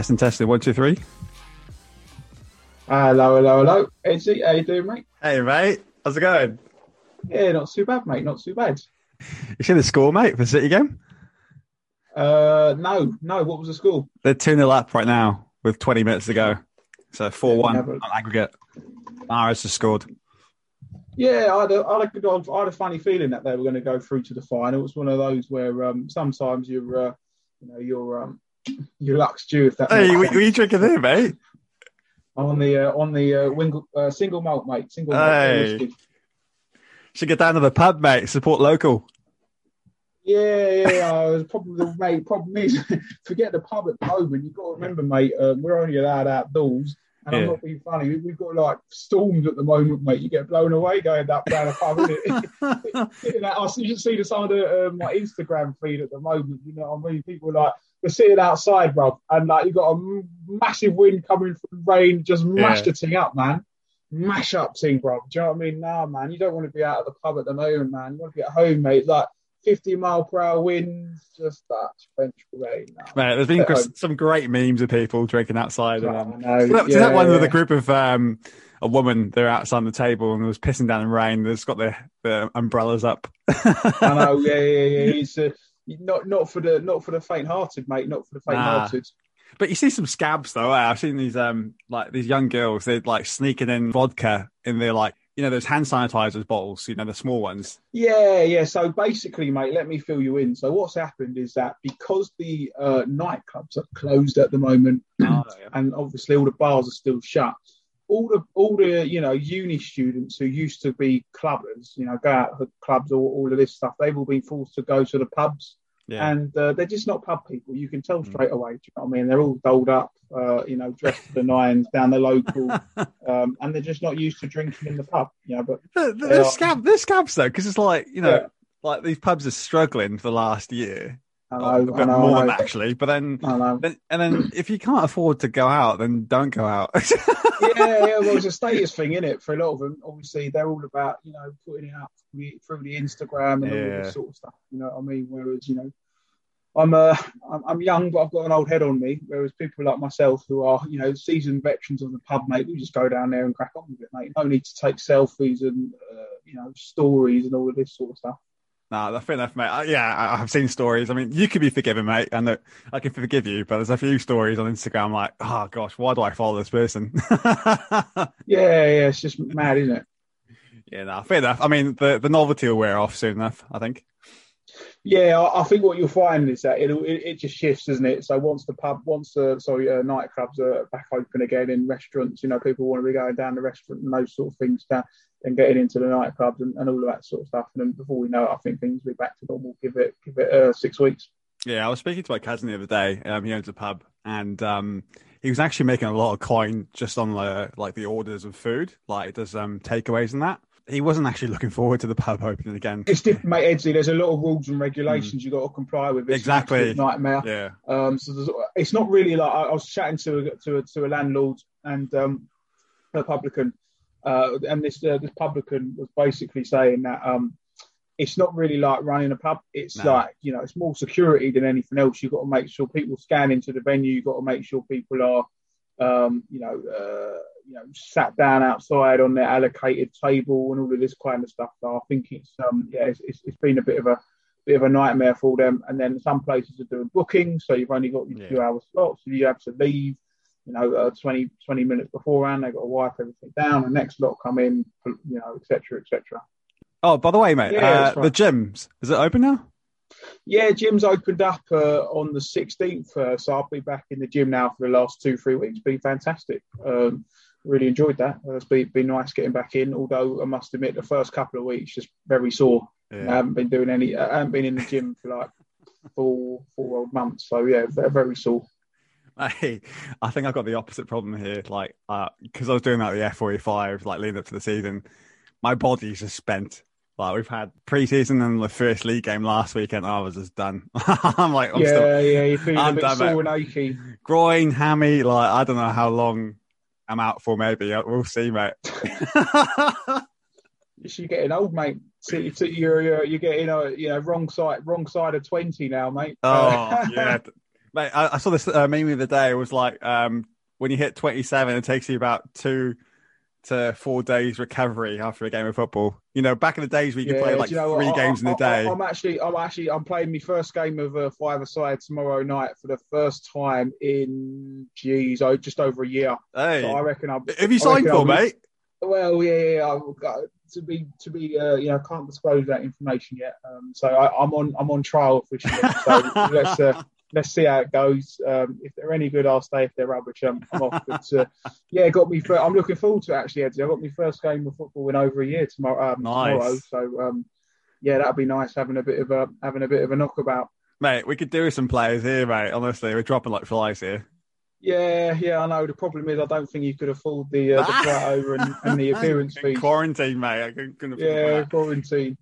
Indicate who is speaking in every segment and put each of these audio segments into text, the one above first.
Speaker 1: Testing, testing. One, two, three.
Speaker 2: Hello, hello, hello. Edzzie, how you doing, mate?
Speaker 1: Hey, mate. How's it going?
Speaker 2: Yeah, not too bad, mate. Not too bad.
Speaker 1: You see the score, mate, for the City game?
Speaker 2: Uh, no, no. What was the score?
Speaker 1: They're 2 0 up right now with 20 minutes to go. So 4 1
Speaker 2: Yeah,
Speaker 1: on aggregate. Mahrez has scored.
Speaker 2: Yeah, I had, a, I, had a good, I had a funny feeling that they were going to go through to the final. It's one of those where um, sometimes you're, uh, you know, your um, your luck's due. If that
Speaker 1: Hey, what, what are you drinking there, mate?
Speaker 2: I'm on the uh, on the uh, wingle, uh, single malt, mate. Single malt.
Speaker 1: Hey. Should get down to the pub, mate. Support local.
Speaker 2: Yeah, yeah. yeah. I was probably the mate. Problem is, forget the pub at the moment. You've got to remember, mate. Um, we're only allowed outdoors, and I'm not being funny. We've got like storms at the moment, mate. You get blown away going up down a pub, isn't it? I you should see the some of um, my Instagram feed at the moment. You know what I mean? People are like we're sitting outside, bro, and like you got a massive wind coming from rain, just mash
Speaker 1: Yeah.
Speaker 2: the thing up, man. Mash up thing, bro. Do you know what I mean? Nah, man, you don't want to be out of the pub at the moment, man. You want to be at home, mate. Like 50 mile per hour winds, just that French rain. Nah,
Speaker 1: Mate, there's been some great memes of people drinking outside. And,
Speaker 2: I
Speaker 1: um,
Speaker 2: know,
Speaker 1: so that, so
Speaker 2: yeah,
Speaker 1: that one with
Speaker 2: yeah.
Speaker 1: a group of um, a woman, they're outside the table and it was pissing down in rain. They've got their, their umbrellas up.
Speaker 2: I know, yeah, yeah, yeah. It's uh, not not for the not for the faint-hearted, mate. Not for the faint-hearted.
Speaker 1: But you see some scabs though. eh? I've seen these um like these young girls. They're like sneaking in vodka in their like you know those hand sanitizers bottles. You know the small ones.
Speaker 2: Yeah, yeah. So basically, mate, let me fill you in. So what's happened is that because the uh, nightclubs are closed at the moment, and obviously all the bars are still shut, all the all the you know uni students who used to be clubbers, you know, go out to clubs, all, all of this stuff, they've all been forced to go to the pubs.
Speaker 1: Yeah.
Speaker 2: And uh, they're just not pub people. You can tell straight away. Do you know what I mean? They're all dolled up, uh, you know, dressed to the nines down the local, um, and they're just not used to drinking in the pub. You know, but
Speaker 1: The, the,
Speaker 2: They
Speaker 1: the
Speaker 2: are-
Speaker 1: scab, the scabs though, because it's like you know,
Speaker 2: Yeah.
Speaker 1: like these pubs are struggling for the last year,
Speaker 2: I know,
Speaker 1: a
Speaker 2: I
Speaker 1: bit
Speaker 2: know,
Speaker 1: more than actually. But then, then, and then if you can't afford to go out, then don't go out.
Speaker 2: yeah, yeah. Well, it's a status thing, is it? For a lot of them, obviously, they're all about you know putting it up through the, Instagram and all
Speaker 1: Yeah.
Speaker 2: this sort of stuff. You know what I mean? Whereas you know, I'm uh, I'm, young, but I've got an old head on me. Whereas people like myself, who are you know seasoned veterans of the pub, mate, we just go down there and crack on with it, mate. No need to take selfies and uh, you know stories and all of this sort of stuff.
Speaker 1: No, that's fair enough, mate. Uh, yeah, I, I've seen stories. I mean, you could be forgiven, mate, and that I can forgive you. But there's a few stories on Instagram like, oh gosh, why do I follow this person?
Speaker 2: Yeah, yeah. It's just mad, isn't it?
Speaker 1: yeah, no, fair enough. I mean, the the novelty will wear off soon enough. I think.
Speaker 2: Yeah, I, think what you'll find is that it it just shifts, doesn't it? So once the pub, once the sorry uh, nightclubs are back open again in restaurants, you know, people want to be going down the restaurant and those sort of things, down, then getting into the nightclubs and, and all of that sort of stuff. And then before we know it, I think things will be back to normal. Give it give it uh, six weeks.
Speaker 1: Yeah, I was speaking to my cousin the other day. Um, he owns a pub, and um, he was actually making a lot of coin just on the like the orders of food, like does um takeaways and that. He wasn't actually looking forward to the pub opening again.
Speaker 2: It's different, mate. Edzzie, there's a lot of rules and regulations you got to comply with. It's
Speaker 1: Exactly.
Speaker 2: nightmare.
Speaker 1: Yeah,
Speaker 2: Um, so there's, it's not really like I, I was chatting to a, to a, to a landlord and um, a publican, uh, and this uh, this publican was basically saying that um, it's not really like running a pub. It's
Speaker 1: No.
Speaker 2: like you know, it's more security than anything else. You've got to make sure people scan into the venue. You've got to make sure people are, um, you know, uh, you know, sat down outside on their allocated table and all of this kind of stuff. So I think it's um, yeah, it's, it's, it's been a bit of a bit of a nightmare for them. And then some places are doing bookings, so you've only got your
Speaker 1: Yeah.
Speaker 2: two hour slots, so you have to leave, you know, uh, 20, 20 minutes beforehand. They've got to wipe everything down. The next lot come in, you know, etc. etc.
Speaker 1: Oh, by the way, mate,
Speaker 2: Yeah,
Speaker 1: uh,
Speaker 2: right.
Speaker 1: the gyms is it open now?
Speaker 2: Yeah, gym's opened up uh, on the 16th, uh, so I'll be back in the gym now for the last two, three weeks. Been fantastic. Um, really enjoyed that. Uh, It's been, been nice getting back in, although I must admit the first couple of weeks just very sore. I haven't been doing any, I haven't been in the gym for like four, four old months. So yeah, very, sore.
Speaker 1: Hey, I think I've got the opposite problem here. Like, because I was doing that at the F45, like leading up to the season, my body's just spent. Like, we've had preseason and the first league game last weekend. I was just done. I'm like, I'm
Speaker 2: yeah,
Speaker 1: still
Speaker 2: yeah, you're feeling
Speaker 1: I'm
Speaker 2: a bit
Speaker 1: done,
Speaker 2: sore
Speaker 1: mate.
Speaker 2: and achy.
Speaker 1: groin, hammy. Like, I don't know how long I'm out for. Maybe we'll see, mate.
Speaker 2: You're getting old, mate. So you- so You're, you're, you're getting, uh, you know, wrong side, wrong side of 20 now, mate.
Speaker 1: oh yeah, Mate, I, I saw this uh, meme the other day. It was like um, when you hit 27, it takes you about two to four days recovery after a game of football. You know, back in the days we could
Speaker 2: Yeah,
Speaker 1: play like
Speaker 2: you know
Speaker 1: three?
Speaker 2: I-
Speaker 1: games in
Speaker 2: I-
Speaker 1: a day.
Speaker 2: I, am actually, I'm actually, I'm playing my first game of uh, five aside tomorrow night for the first time in, geez, oh, just over a year.
Speaker 1: hey,
Speaker 2: So I reckon I'll.
Speaker 1: have you signed for,
Speaker 2: be-
Speaker 1: mate?
Speaker 2: Well, yeah, yeah, yeah, I've got to be to be. Uh, you know, I can't disclose that information yet. Um, so I, I'm on I'm on trial officially. So let's uh, let's see how it goes. Um, if they're any good, I'll stay. If they're rubbish, I'm, I'm off. But uh, yeah, got me. For, I'm looking forward to it, actually, Edzzie. I got my first game of football in over a year tomorrow. Um,
Speaker 1: Nice.
Speaker 2: tomorrow. So um, yeah, that'll be nice having a bit of a having a bit of a knockabout.
Speaker 1: Mate, we could do with some players here, mate. Honestly, we're dropping like flies here.
Speaker 2: Yeah, yeah, I know. The problem is, I don't think you could afford the uh, the flight over and, and the appearance
Speaker 1: In
Speaker 2: fees.
Speaker 1: Quarantine, mate. I couldn't, couldn't afford
Speaker 2: Yeah,
Speaker 1: that.
Speaker 2: quarantine.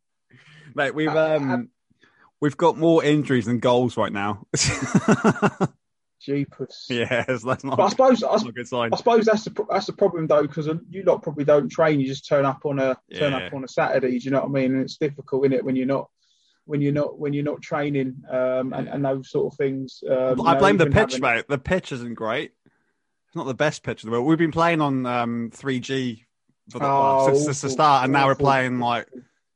Speaker 1: mate. We've
Speaker 2: Uh,
Speaker 1: um, we've got more injuries than goals right now.
Speaker 2: Jeepers.
Speaker 1: yes, that's not,
Speaker 2: But I suppose I,
Speaker 1: that's a good sign.
Speaker 2: I suppose that's the that's the problem though because you lot probably don't train. You just turn up on a turn up on a Saturday. Do you know what I mean? And it's difficult, isn't it, when you're not when you're not when you're not training um, and, and those sort of things. Um,
Speaker 1: I
Speaker 2: you
Speaker 1: blame
Speaker 2: know,
Speaker 1: the pitch,
Speaker 2: having-
Speaker 1: mate. The pitch isn't great. It's not the best pitch in the world. We've been playing on um, 3G for the,
Speaker 2: Oh,
Speaker 1: since, since the start, and now we're playing like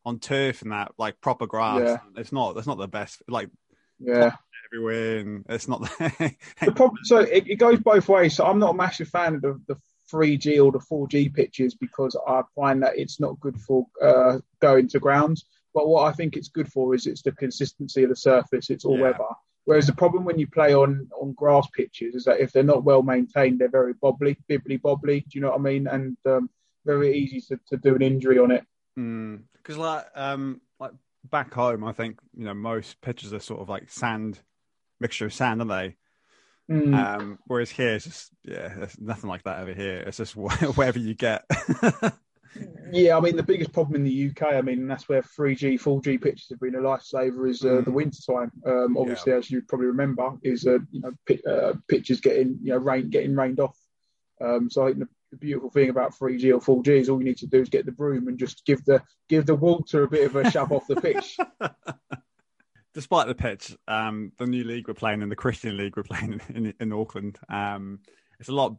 Speaker 1: on turf and that, like proper grass.
Speaker 2: Yeah.
Speaker 1: It's not. That's not the best. Like
Speaker 2: Yeah.
Speaker 1: everywhere, and it's not.
Speaker 2: The problem, so it, it goes both ways. So I'm not a massive fan of the, the 3G or the 4G pitches because I find that it's not good for uh, going to grounds. But what I think it's good for is it's the consistency of the surface. It's all
Speaker 1: Yeah.
Speaker 2: weather. Whereas the problem when you play on on grass pitches is that if they're not well maintained, they're very bobbly, bibbly bobbly. Do you know what I mean? And um, very easy to, to do an injury on it.
Speaker 1: Because like um like back home, I think you know most pitches are sort of like sand, mixture of sand, aren't they?
Speaker 2: Mm.
Speaker 1: Um, whereas here, it's just yeah, there's nothing like that over here. It's just whatever you get.
Speaker 2: Yeah, I mean the biggest problem in the UK, I mean, and that's where 3G, 4G pitches have been a lifesaver is uh, the winter time. Um, obviously, as you probably remember, is uh, you know pi- uh, pitches getting you know rain getting rained off. Um, so I think the, the beautiful thing about 3G or 4G is all you need to do is get the broom and just give the give the water a bit of a shove off the pitch.
Speaker 1: Despite the pitch, um, the new league we're playing in the Christian league we're playing in, in Auckland, um, it's a lot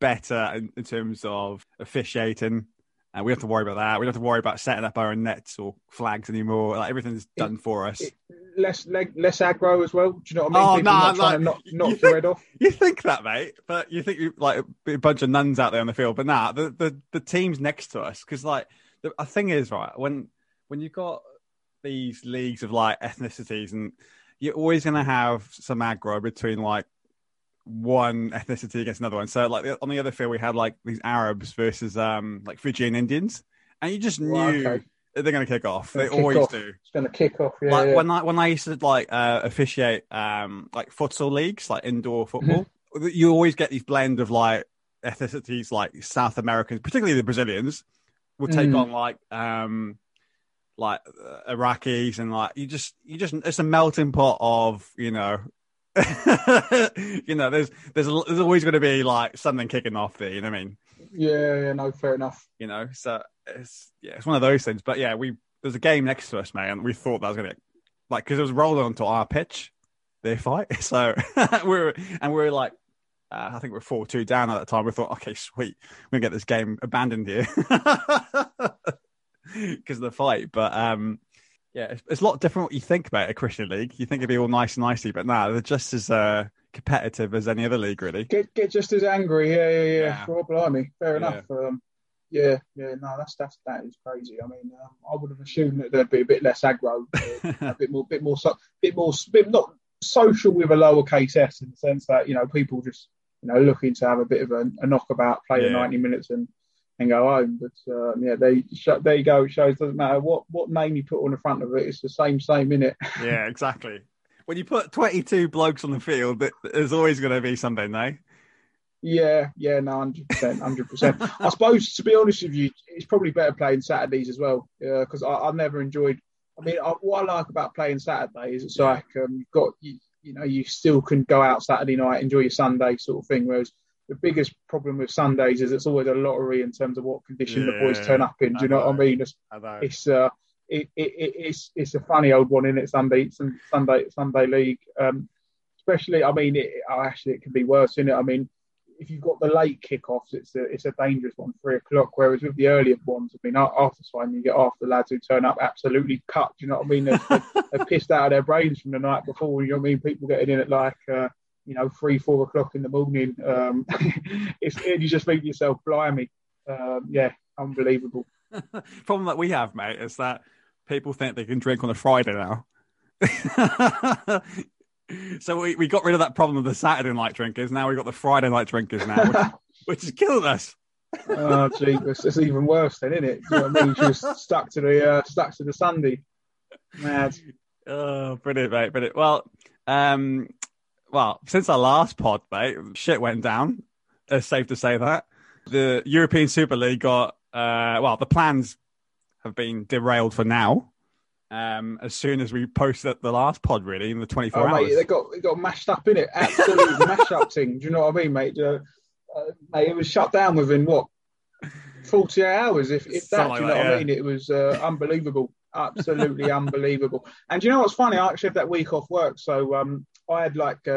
Speaker 1: better in, in terms of officiating. Uh, we don't have to worry about that. We don't have to worry about setting up our own nets or flags anymore. Like everything's done for us.
Speaker 2: it- less leg, less aggro as well. Do you know what I mean?
Speaker 1: Oh,
Speaker 2: People
Speaker 1: nah,
Speaker 2: not
Speaker 1: like,
Speaker 2: to knock,
Speaker 1: you think-
Speaker 2: off.
Speaker 1: You think that, mate, but you think you like a bunch of nuns out there on the field, but nah, the the, the teams next to us, because like the a thing is right when when you've got these leagues of like ethnicities, and you're always gonna have some aggro between like one ethnicity against another one. So like on the other field, we had like these Arabs versus um like Fijian Indians, and you just knew
Speaker 2: Right, okay.
Speaker 1: they're gonna kick off. They
Speaker 2: kick
Speaker 1: always
Speaker 2: off.
Speaker 1: do
Speaker 2: It's going to kick off. Yeah,
Speaker 1: like
Speaker 2: yeah.
Speaker 1: when I when I used to like uh, officiate um like futsal leagues, like indoor football, you always get these blend of like ethnicities, like South Americans, particularly the Brazilians, will take
Speaker 2: Mm.
Speaker 1: on like um like uh, Iraqis and like you just you just it's a melting pot of you know. you know, there's there's there's always going to be like something kicking off there. You know what I mean?
Speaker 2: yeah, yeah, no, fair enough.
Speaker 1: You know, so it's yeah, it's one of those things. But yeah, we there's a game next to us, man, and we thought that was gonna like because it was rolling onto our pitch, their fight. So we're and we're like, uh, I think we are four two down at that time. We thought, okay, sweet, we're gonna get this game abandoned here because of the fight. But um, yeah, it's, it's a lot different what you think about a Christian league. You think it'd be all nice and nicey, but nah, they're just as uh, competitive as any other league, really.
Speaker 2: Get get just as angry. Yeah, yeah, yeah.
Speaker 1: Yeah.
Speaker 2: Blimey, fair
Speaker 1: Yeah.
Speaker 2: enough. Um, yeah, yeah. No, that's that's that is crazy. I mean, um, I would have assumed that there'd be a bit less aggro, uh, a bit more, bit more, so, bit more, bit not social with a lowercase s in the sense that you know people just you know looking to have a bit of a, a knockabout, play
Speaker 1: Yeah.
Speaker 2: the ninety minutes and and go home. But um, yeah, they there you go. It shows doesn't matter what what name you put on the front of it. It's the same same in it.
Speaker 1: yeah, exactly. When you put 22 blokes on the field, there's always going to be something, eh?
Speaker 2: Yeah, yeah, no, hundred percent, hundred percent. I suppose to be honest with you, it's probably better playing Saturdays as well, because I I've never enjoyed. I mean, I, what I like about playing Saturday is it's like um, you've got you, you know you still can go out Saturday night, enjoy your Sunday sort of thing. Whereas the biggest problem with Sundays is it's always a lottery in terms of what condition the boys turn up in. Do you
Speaker 1: I
Speaker 2: know what I mean? It's
Speaker 1: I
Speaker 2: it's uh it, it, it, it's it's a funny old one in it Sunday Sun- Sunday Sunday league. Um, especially. I mean, it, actually, it can be worse, isn't it? I mean, if you've got the late kickoffs, it's a it's a dangerous one, three o'clock. Whereas with the earlier ones, I mean, after time you get half the lads who turn up absolutely cut. Do you know what I mean? They're, they're, pissed out of their brains from the night before. You know what I mean? People getting in at like. Uh, you know, three, four o'clock in the morning. Um, it's, you just think yourself, blimey, um, yeah, unbelievable.
Speaker 1: Problem that we have, mate, is that people think they can drink on a Friday now. so we, we got rid of that problem of the Saturday night drinkers. Now we've got the Friday night drinkers now, which, which is killing us.
Speaker 2: oh, Jesus, it's even worse then, isn't it? You know what I mean? Just stuck to the uh, stuck to the Sunday. Mad.
Speaker 1: Oh, brilliant, mate, brilliant. Well, um, well, since our last pod, mate, shit went down. It's safe to say that the European Super League got uh, well, the plans have been derailed for now. Um, as soon as we posted the last pod, really in the twenty four oh, hours,
Speaker 2: mate, they got they got mashed up in it, absolute mash up thing. Do you know what I mean, mate? Uh, uh, mate, it was shut down within what forty eight hours, if if that. do you know that, what yeah. I mean? It was uh, unbelievable, absolutely unbelievable. And you know what's funny? I actually had that week off work, so um, I had like uh,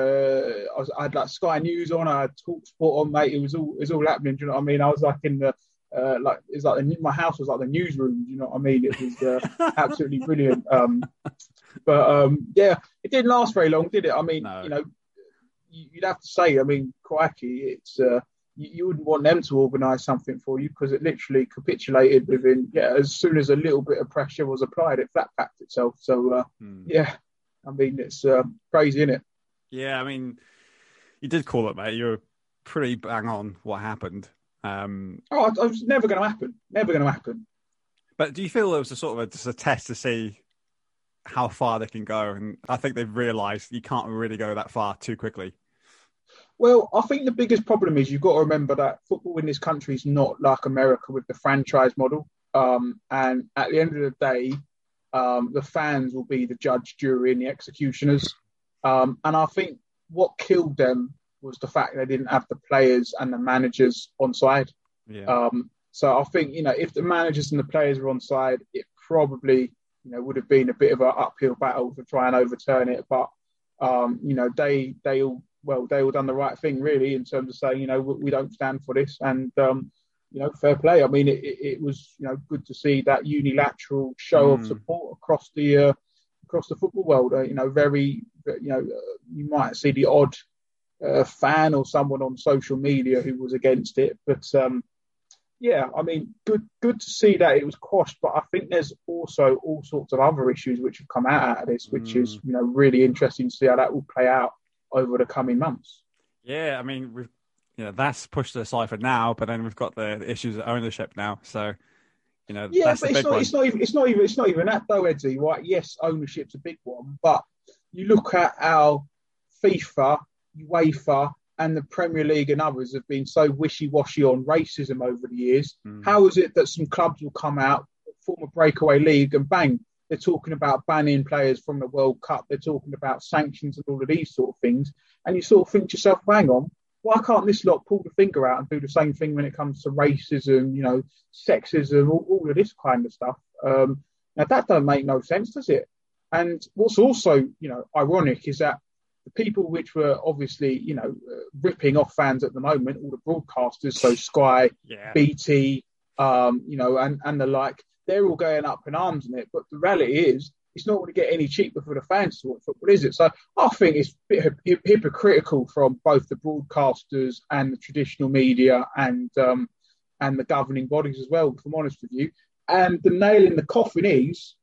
Speaker 2: I, was, I had like Sky News on, I had Talk Sport on, mate. It was all it was all happening. Do you know what I mean? I was like in the uh, like it's like the, my house was like the newsroom. Do you know what I mean? It was uh, absolutely brilliant. Um, but um, yeah, it didn't last very long, did it? I mean, no. you know, you'd have to say, I mean, crikey, it's uh, you, you, wouldn't want them to organise something for you because it literally capitulated within yeah. As soon as a little bit of pressure was applied, it flat packed itself. So uh, hmm. yeah, I mean, it's uh, crazy, isn't it?
Speaker 1: Yeah, I mean, you did call it, mate. you're pretty bang on what happened. Um,
Speaker 2: oh, it was never going to happen. Never going to happen.
Speaker 1: But do you feel it was a sort of a, just a test to see how far they can go? And I think they've realised you can't really go that far too quickly.
Speaker 2: Well, I think the biggest problem is you've got to remember that football in this country is not like America with the franchise model. Um, and at the end of the day, um, the fans will be the judge, jury, and the executioners. Um, and I think what killed them was the fact they didn't have the players and the managers on side. Yeah. Um, so I think you know if the managers and the players were on side, it probably you know would have been a bit of an uphill battle to try and overturn it. But um, you know they they all well they all done the right thing really in terms of saying you know we, we don't stand for this and um, you know, fair play. I mean, it, it, was you know good to see that unilateral show mm. of support across the uh, across the football world. Uh, you know, very you know uh, you might see the odd uh, fan or someone on social media who was against it, but um, yeah, I mean, good good to see that it was quashed. But I think there's also all sorts of other issues which have come out, out of this, which mm. is you know really interesting to see how that will play out over the coming months.
Speaker 1: Yeah, I mean, we've you know that's pushed aside for now, but then we've got the issues of ownership now. So you know,
Speaker 2: yeah, but it's not, it's not even it's not even it's not even that though, Eddie. Right? Yes, ownership's a big one, but you look at how FIFA, UEFA, and the Premier League and others have been so wishy-washy on racism over the years. Mm. How is it that some clubs will come out, form a breakaway league, and bang, they're talking about banning players from the World Cup. They're talking about sanctions and all of these sort of things. And you sort of think to yourself, hang on, why can't this lot pull the finger out and do the same thing when it comes to racism, you know, sexism, all, all of this kind of stuff? Um, now that don't make no sense, does it? And what's also, you know, ironic is that the people which were obviously, you know, uh, ripping off fans at the moment, all the broadcasters, so Sky, yeah. BT, um, you know, and, and the like, they're all going up in arms in it. But the reality is, it's not going to get any cheaper for the fans to watch football, is it? So I think it's a bit hypocritical from both the broadcasters and the traditional media and um, and the governing bodies as well. If I'm honest with you, and the nail in the coffin is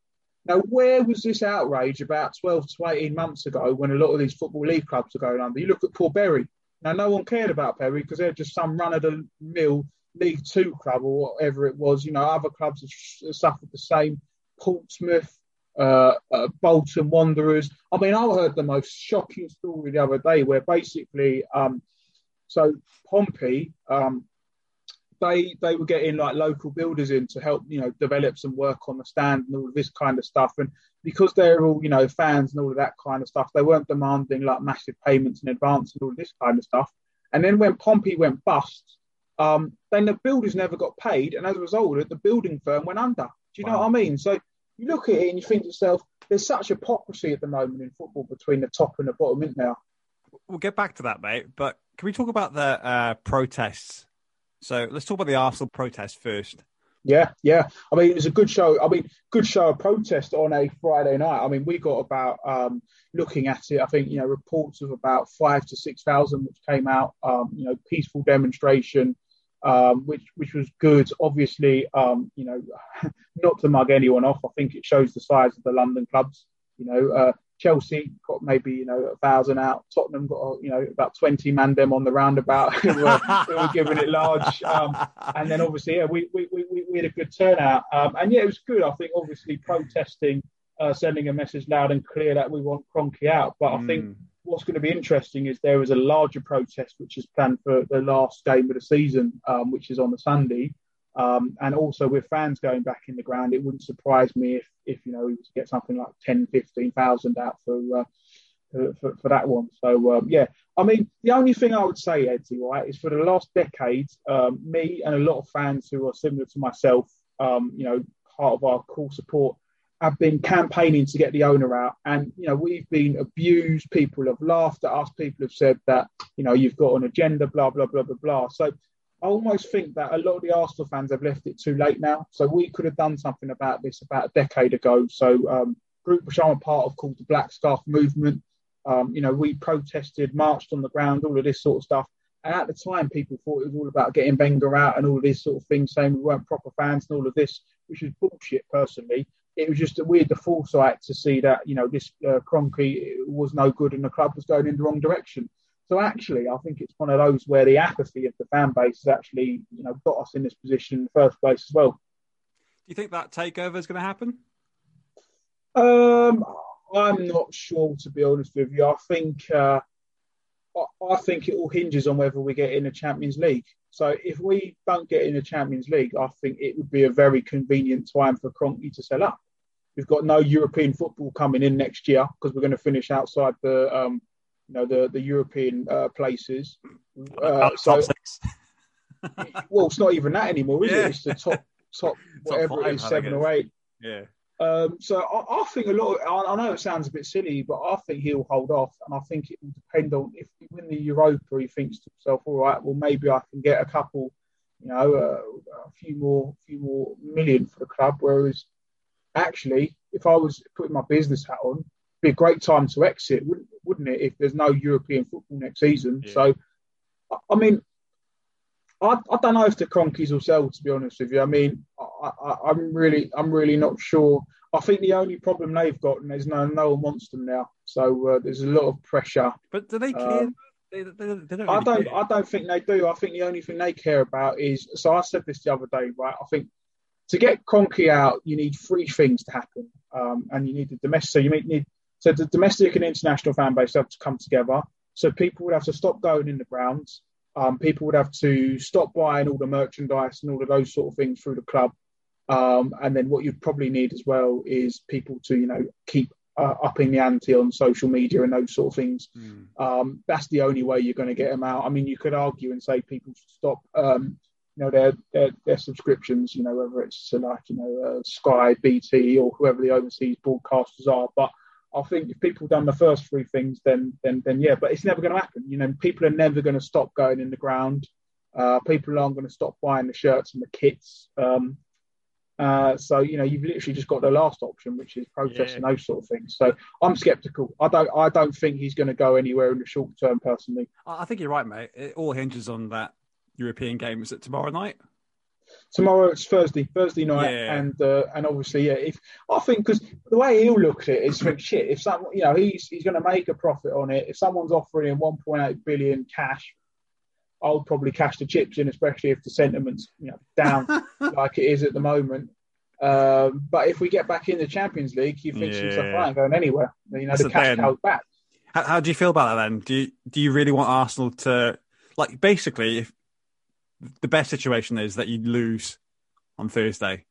Speaker 2: now where was this outrage about 12 to 18 months ago when a lot of these football league clubs are going under? You look at poor Bury. Now no one cared about Bury because they're just some run of the mill League Two club or whatever it was. You know, other clubs have suffered the same. Portsmouth, uh, uh, Bolton Wanderers. I mean, I heard the most shocking story the other day where basically, um, so Pompey, um, they they were getting like local builders in to help, you know, develop some work on the stand and all this kind of stuff. And because they're all, you know, fans and all of that kind of stuff, they weren't demanding like massive payments in advance and all this kind of stuff. And then when Pompey went bust, um, then the builders never got paid, and as a result, the building firm went under. Do you wow. know what I mean? So you look at it and you think to yourself, there's such hypocrisy at the moment in football between the top and the bottom, isn't there?
Speaker 1: we'll get back to that, mate. But can we talk about the uh, protests? So let's talk about the Arsenal protest first.
Speaker 2: Yeah, yeah. I mean, it was a good show. I mean, good show of protest on a Friday night. I mean, we got about um, looking at it. I think you know reports of about five to six thousand, which came out. Um, you know, peaceful demonstration, um, which which was good. Obviously, um, you know, not to mug anyone off. I think it shows the size of the London clubs. You know, uh, Chelsea got maybe you know a thousand out. Tottenham got you know about twenty man them on the roundabout who, were, who were giving it large. Um, and then obviously yeah, we, we, we, we had a good turnout. Um, and yeah, it was good. I think obviously protesting, uh, sending a message loud and clear that we want Kroenke out. But I mm. think what's going to be interesting is there is a larger protest which is planned for the last game of the season, um, which is on the Sunday. Um, and also with fans going back in the ground, it wouldn't surprise me if, if you know, we get something like 10, 15,000 out for, uh, for, for, that one. So, um, yeah, I mean, the only thing I would say, Edzzie, right, is for the last decade, um, me and a lot of fans who are similar to myself, um, you know, part of our core support, have been campaigning to get the owner out. And, you know, we've been abused. People have laughed at us. People have said that, you know, you've got an agenda, blah, blah, blah, blah, blah. So I almost think that a lot of the Arsenal fans have left it too late now. So we could have done something about this about a decade ago. So um, group which I'm a part of called the Black Scarf Movement. Um, you know, we protested, marched on the ground, all of this sort of stuff. And at the time, people thought it was all about getting Wenger out and all this sort of thing, saying we weren't proper fans and all of this, which is bullshit. Personally, it was just a weird the foresight to see that you know this uh, Kroenke was no good and the club was going in the wrong direction. So actually, I think it's one of those where the apathy of the fan base has actually, you know, got us in this position in the first place as well. Do
Speaker 1: you think that takeover is going to happen?
Speaker 2: Um, I'm not sure, to be honest with you. I think uh, I, think it all hinges on whether we get in the Champions League. So if we don't get in the Champions League, I think it would be a very convenient time for Kroenke to sell up. We've got no European football coming in next year because we're going to finish outside the um, you know the the European uh, places.
Speaker 1: Uh, so,
Speaker 2: well, it's not even that anymore, is yeah. it? It's the top top whatever five, it is, seven or eight.
Speaker 1: Yeah.
Speaker 2: Um, so I, I, think a lot. Of, I, I, know it sounds a bit silly, but I think he'll hold off, and I think it will depend on if we win the Europa. He thinks to himself, "All right, well maybe I can get a couple, you know, uh, a few more, few more million for the club." Whereas, actually, if I was putting my business hat on, be a great time to exit, wouldn't, wouldn't it? If there's no European football next season. Yeah. So, I, mean, I, I don't know if the Kroenkes will sell. To be honest with you, I mean, I, am really, I'm really not sure. I think the only problem they've got, and there's no no one wants them now. So uh, there's a lot of pressure.
Speaker 1: But do they care? Um, they, they, they don't really
Speaker 2: I don't. Care. I don't think they do. I think the only thing they care about is. So I said this the other day, right? I think to get Kroenke out, you need three things to happen, um, and you need the domestic. So you need so the domestic and international fan base have to come together. So people would have to stop going in the grounds. Um, people would have to stop buying all the merchandise and all of those sort of things through the club. Um, and then what you'd probably need as well is people to, you know, keep uh, upping the ante on social media and those sort of things. Mm. Um, that's the only way you're going to get them out. I mean, you could argue and say people should stop, um, you know, their, their, their subscriptions. You know, whether it's to like you know uh, Sky, BT, or whoever the overseas broadcasters are. But I think if people done the first three things, then then then yeah, but it's never going to happen. You know, people are never going to stop going in the ground. Uh, people aren't going to stop buying the shirts and the kits. Um, uh, so you know, you've literally just got the last option, which is protesting yeah. those sort of things. So I'm sceptical. I don't I don't think he's going to go anywhere in the short term. Personally,
Speaker 1: I think you're right, mate. It all hinges on that European game. Is it tomorrow night?
Speaker 2: tomorrow it's Thursday, Thursday night, yeah. and uh, and obviously, yeah. If I think because the way he'll look at it is think shit. If someone, you know, he's he's going to make a profit on it. If someone's offering him 1.8 billion cash, I'll probably cash the chips in, especially if the sentiment's you know down like it is at the moment. Um, but if we get back in the Champions League, he thinks yeah. himself, I ain't going anywhere. You know, That's the cash goes back.
Speaker 1: How, how do you feel about that then? Do you do you really want Arsenal to like basically if the best situation is that you lose on Thursday.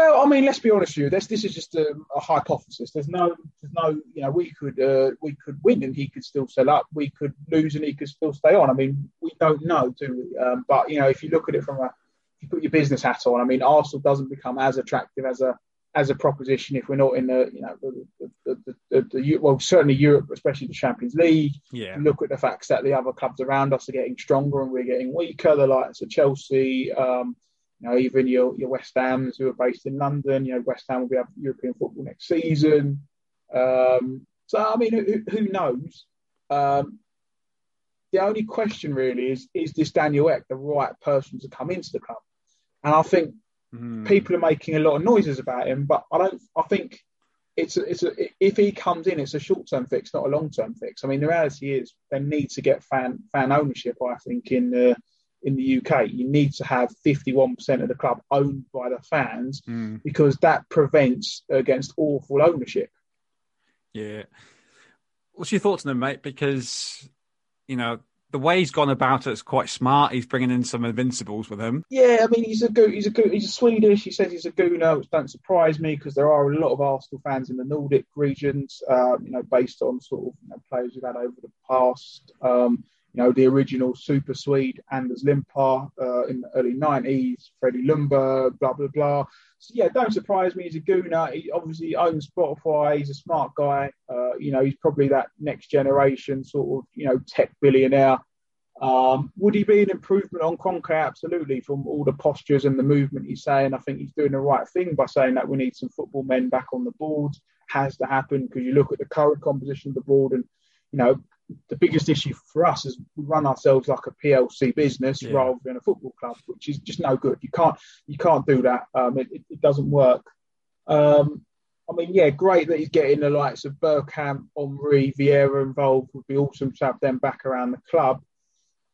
Speaker 2: Well, I mean, let's be honest with you. This this is just a, a hypothesis. There's no, there's no, you know, we could uh, we could win and he could still sell up. We could lose and he could still stay on. I mean, we don't know, do we? Um, but you know, if you look at it from a, if you put your business hat on, I mean, Arsenal doesn't become as attractive as a as a proposition if we're not in the you know the, the, the, the well certainly Europe, especially the Champions League.
Speaker 1: Yeah.
Speaker 2: Look at the facts that the other clubs around us are getting stronger and we're getting weaker. The likes of Chelsea, um, you know, even your your West Hams who are based in London. You know, West Ham will be having European football next season. Um, so I mean, who, who knows? Um, the only question really is: Is this Daniel Ek the right person to come into the club? And I think
Speaker 1: Mm.
Speaker 2: people are making a lot of noises about him, but I don't. I think it's a, it's a, if he comes in, it's a short term fix, not a long term fix. I mean, the reality is they need to get fan fan ownership. I think in the in the UK, you need to have 51% of the club owned by the fans
Speaker 1: Mm.
Speaker 2: because that prevents against awful ownership.
Speaker 1: Yeah. What's your thoughts on him, mate? Because you know the way he's gone about it is quite smart. He's bringing in some invincibles with him.
Speaker 2: Yeah, I mean he's a go- he's a go- he's a Swedish. He says he's a Gooner, which don't surprise me because there are a lot of Arsenal fans in the Nordic regions. Uh, you know, based on sort of you know, players we've had over the past. Um, you know, the original Super Swede, Anders Limpar uh, in the early '90s, Freddie Ljungberg, blah blah blah. So yeah, don't surprise me. He's a Gooner. He obviously owns Spotify. He's a smart guy. Uh, you know, he's probably that next generation sort of you know tech billionaire. Um, would he be an improvement on Kroenke? Absolutely. From all the postures and the movement he's saying, I think he's doing the right thing by saying that we need some football men back on the board. Has to happen because you look at the current composition of the board, and you know the biggest issue for us is we run ourselves like a PLC business
Speaker 1: Yeah.
Speaker 2: rather than a football club, which is just no good. You can't you can't do that. Um, it, it, it doesn't work. Um, I mean, yeah, great that he's getting the likes of Bergkamp, Henry, Vieira involved. Would be awesome to have them back around the club.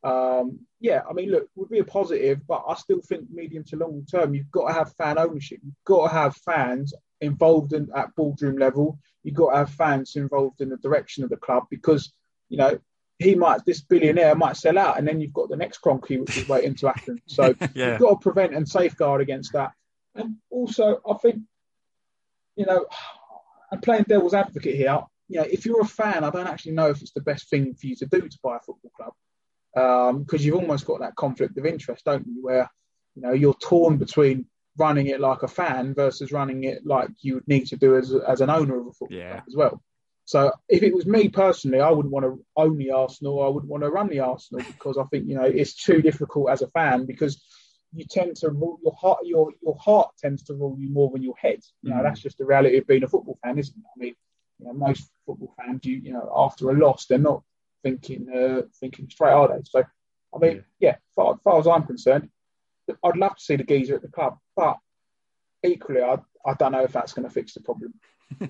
Speaker 2: Um, yeah, I mean, look, would be a positive, but I still think medium to long term, you've got to have fan ownership. You've got to have fans involved in at boardroom level. You've got to have fans involved in the direction of the club because you know he might this billionaire might sell out, and then you've got the next Kroenke which is waiting to happen. So
Speaker 1: Yeah.
Speaker 2: you've got to prevent and safeguard against that. And also, I think you know, I'm playing devil's advocate here. You know, if you're a fan, I don't actually know if it's the best thing for you to do to buy a football club um, because you've almost got that conflict of interest, don't you? Where you know you're torn between running it like a fan versus running it like you would need to do as, as an owner of a football
Speaker 1: Yeah.
Speaker 2: club as well. So if it was me personally, I wouldn't want to own the Arsenal. I wouldn't want to run the Arsenal because I think you know it's too difficult as a fan because you tend to rule your heart. Your your heart tends to rule you more than your head. You know
Speaker 1: Mm.
Speaker 2: that's just the reality of being a football fan, isn't it? I mean, you know, most football fans, you you know, after a loss, they're not thinking uh, thinking straight, are they? So, I mean, yeah, far, far as I'm concerned, I'd love to see the geezer at the club, but equally, I I don't know if that's going to fix the problem.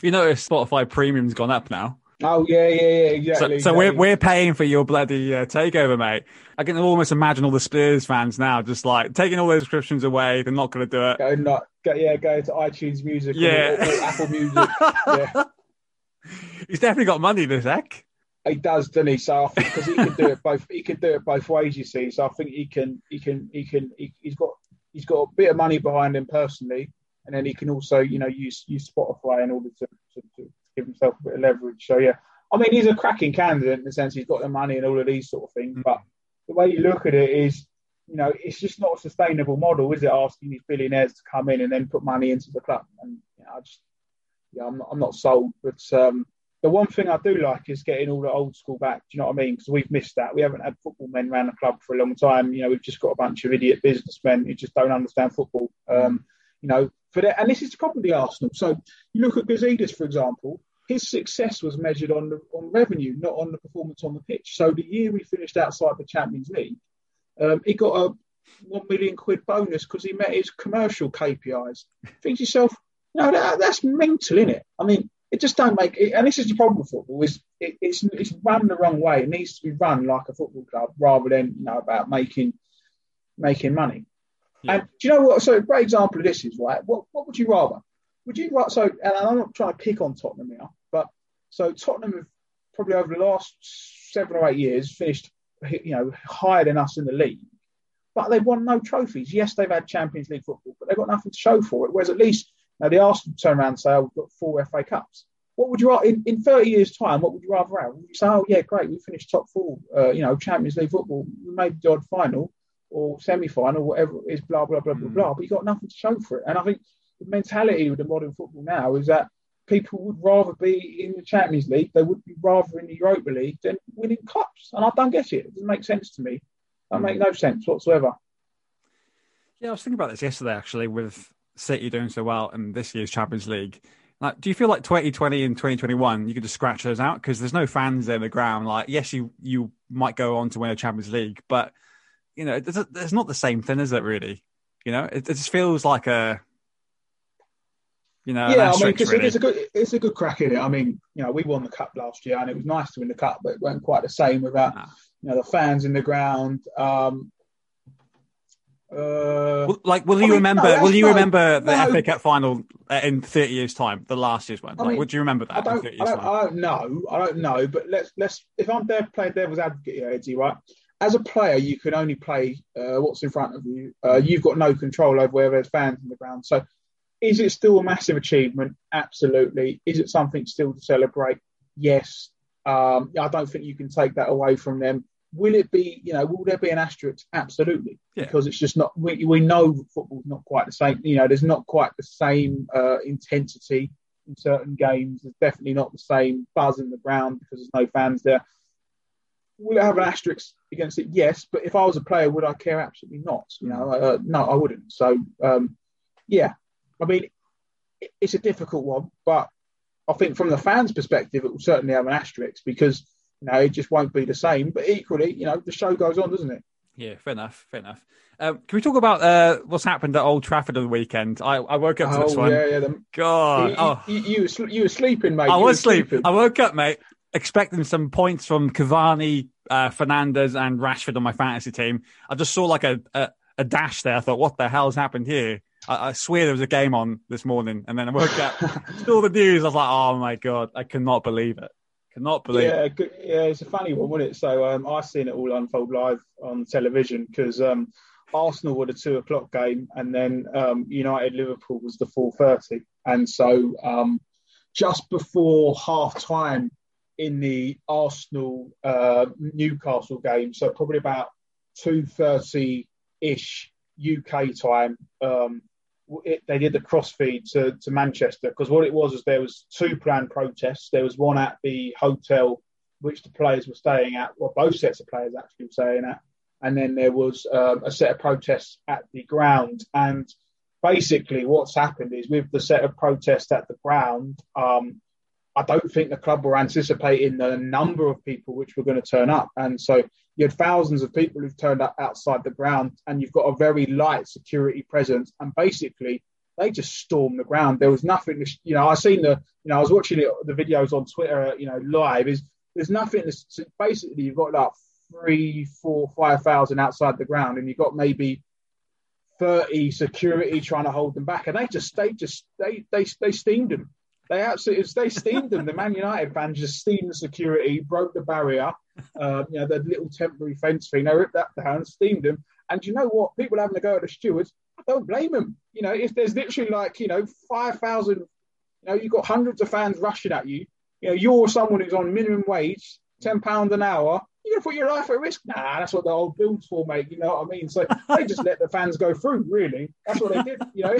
Speaker 1: You notice Spotify Premium's gone up now.
Speaker 2: Oh yeah, yeah, yeah, exactly.
Speaker 1: So, so we're we're paying for your bloody uh, takeover, mate. I can almost imagine all the Spurs fans now just like taking all those subscriptions away. They're not going to do it.
Speaker 2: go not go yeah go to iTunes Music
Speaker 1: Yeah.
Speaker 2: or, or Apple Music. yeah.
Speaker 1: He's definitely got money, this Ek.
Speaker 2: He does, doesn't he? So I think because he can do it both, he can do it both ways. You see, so I think he can, he can, he can, he, he's got, he's got a bit of money behind him personally, and then he can also, you know, use use Spotify in order to, to, to give himself a bit of leverage. So yeah, I mean, he's a cracking candidate in the sense he's got the money and all of these sort of things.
Speaker 1: Mm.
Speaker 2: But the way you look at it is, you know, it's just not a sustainable model, is it? Asking these billionaires to come in and then put money into the club, and you know, I just, yeah, I'm not, I'm not sold, but. um the one thing I do like is getting all the old school back. Do you know what I mean? Because we've missed that. We haven't had football men around the club for a long time. You know, we've just got a bunch of idiot businessmen who just don't understand football. Um, you know, for that, and this is the problem with Arsenal. So you look at Gazidis, for example. His success was measured on the, on revenue, not on the performance on the pitch. So the year we finished outside the Champions League, um, he got a one million quid bonus because he met his commercial KPIs. Think to yourself, no, that, that's mental, isn't it? I mean, it just don't make it, and this is the problem with football is it, it's it's run the wrong way. It needs to be run like a football club rather than you know about making making money.
Speaker 1: Yeah.
Speaker 2: And do you know what? So a great example of this is right. What what would you rather? Would you rather? So and I'm not trying to pick on Tottenham now, but so Tottenham have probably over the last seven or eight years finished you know higher than us in the league. But they've won no trophies. Yes, they've had Champions League football, but they've got nothing to show for it. Whereas at least now the Arsenal turn around and say, "Oh, we've got four FA Cups." What would you rather in, in 30 years' time? What would you rather have? Would you say, "Oh, yeah, great, we finished top four, uh, you know, Champions League football, we made the odd final or semi-final, whatever it is, blah blah blah blah
Speaker 1: Mm.
Speaker 2: blah," but you've got nothing to show for it. And I think the mentality with the modern football now is that people would rather be in the Champions League, they would be rather in the Europa League than winning cups. And I don't get it. It doesn't make sense to me. That mm. make no sense whatsoever.
Speaker 1: Yeah, I was thinking about this yesterday actually with City doing so well in this year's Champions League. Like, do you feel like 2020 and 2021 you could just scratch those out because there's no fans in the ground? Like, yes, you you might go on to win a Champions League, but you know, it's, there's not the same thing, is it? Really, you know, it, it just feels like a you know,
Speaker 2: yeah, I mean, because really. it's a good, it's a good crack in it. I mean, you know, we won the cup last year, and it was nice to win the cup, but it weren't quite the same without, you know, the fans in the ground. Um,
Speaker 1: uh, like, will you mean, remember? No, will you no, remember the. FA Cup final in thirty years' time? The last year's one. Like, mean, would you remember that?
Speaker 2: I don't, I don't, I don't, know. I don't know. But let's let's. If I'm there playing devil's advocate here, Eddie, right? As a player, you can only play uh, what's in front of you. Uh, you've got no control over where there's fans in the ground. So is it still a massive achievement? Absolutely. Is it something still to celebrate? Yes. Um, I don't think you can take that away from them. Will it be, you know, will there be an asterisk? Absolutely. Yeah. Because it's just not, we, we know football's not quite the same. You know, there's not quite the same uh, intensity in certain games. There's definitely not the same buzz in the ground because there's no fans there. Will it have an asterisk against it? Yes. But if I was a player, would I care? Absolutely not. You know, uh, no, I wouldn't. So, um, yeah, I mean, it's a difficult one, but I think from the fans' perspective, it will certainly have an asterisk because you know it just won't be the same. But equally, you know, the show goes on, doesn't it?
Speaker 1: Yeah, fair enough. Fair enough. Um, can we talk about uh, what's happened at Old Trafford on the weekend? I, I woke up to
Speaker 2: oh,
Speaker 1: this one.
Speaker 2: Yeah, yeah. The,
Speaker 1: God,
Speaker 2: you, oh. you, you, were, you were sleeping, mate.
Speaker 1: I was sleeping. I woke up, mate, expecting some points from Cavani, uh, Fernandes, and Rashford on my fantasy team. I just saw like a, a, a dash there. I thought, what the hell's happened here? I, I, swear there was a game on this morning, and then I woke up, saw the news. I was like, "Oh my god, I cannot believe it! Cannot believe
Speaker 2: yeah,
Speaker 1: it."
Speaker 2: Good, yeah, it's a funny one, wasn't it? So um, I seen it all unfold live on television because um, Arsenal were the two o'clock game, and then um, United Liverpool was the four thirty, and so um, just before half time in the Arsenal uh, Newcastle game, so probably about two thirty ish UK time. Um, it, they did the crossfeed to, to Manchester because what it was is there was two planned protests. There was one at the hotel which the players were staying at, well, both sets of players actually were staying at, and then there was um, a set of protests at the ground. And basically, what's happened is with the set of protests at the ground, um, I don't think the club were anticipating the number of people which were going to turn up. And so you had thousands of people who've turned up outside the ground, and you've got a very light security presence. And basically, they just stormed the ground. There was nothing, you know, I seen the, you know, I was watching it, the videos on Twitter, you know, live. Is there's nothing. Basically, you've got like three, four, five thousand outside the ground, and you've got maybe 30 security trying to hold them back, and they just they just they they they steamed them. They absolutely they steamed them. The Man United fans just steamed the security, broke the barrier, uh, you know, the little temporary fence thing. They ripped that down, steamed them. And you know what? People having to go at the stewards, I don't blame them. You know, if there's literally like, you know, 5,000, you know, you've got hundreds of fans rushing at you. You know, you're someone who's on minimum wage, £10 an hour. You're to put your life at risk? Nah, that's what the old builds for, mate. You know what I mean? So they just let the fans go through, really. That's what they did. You know,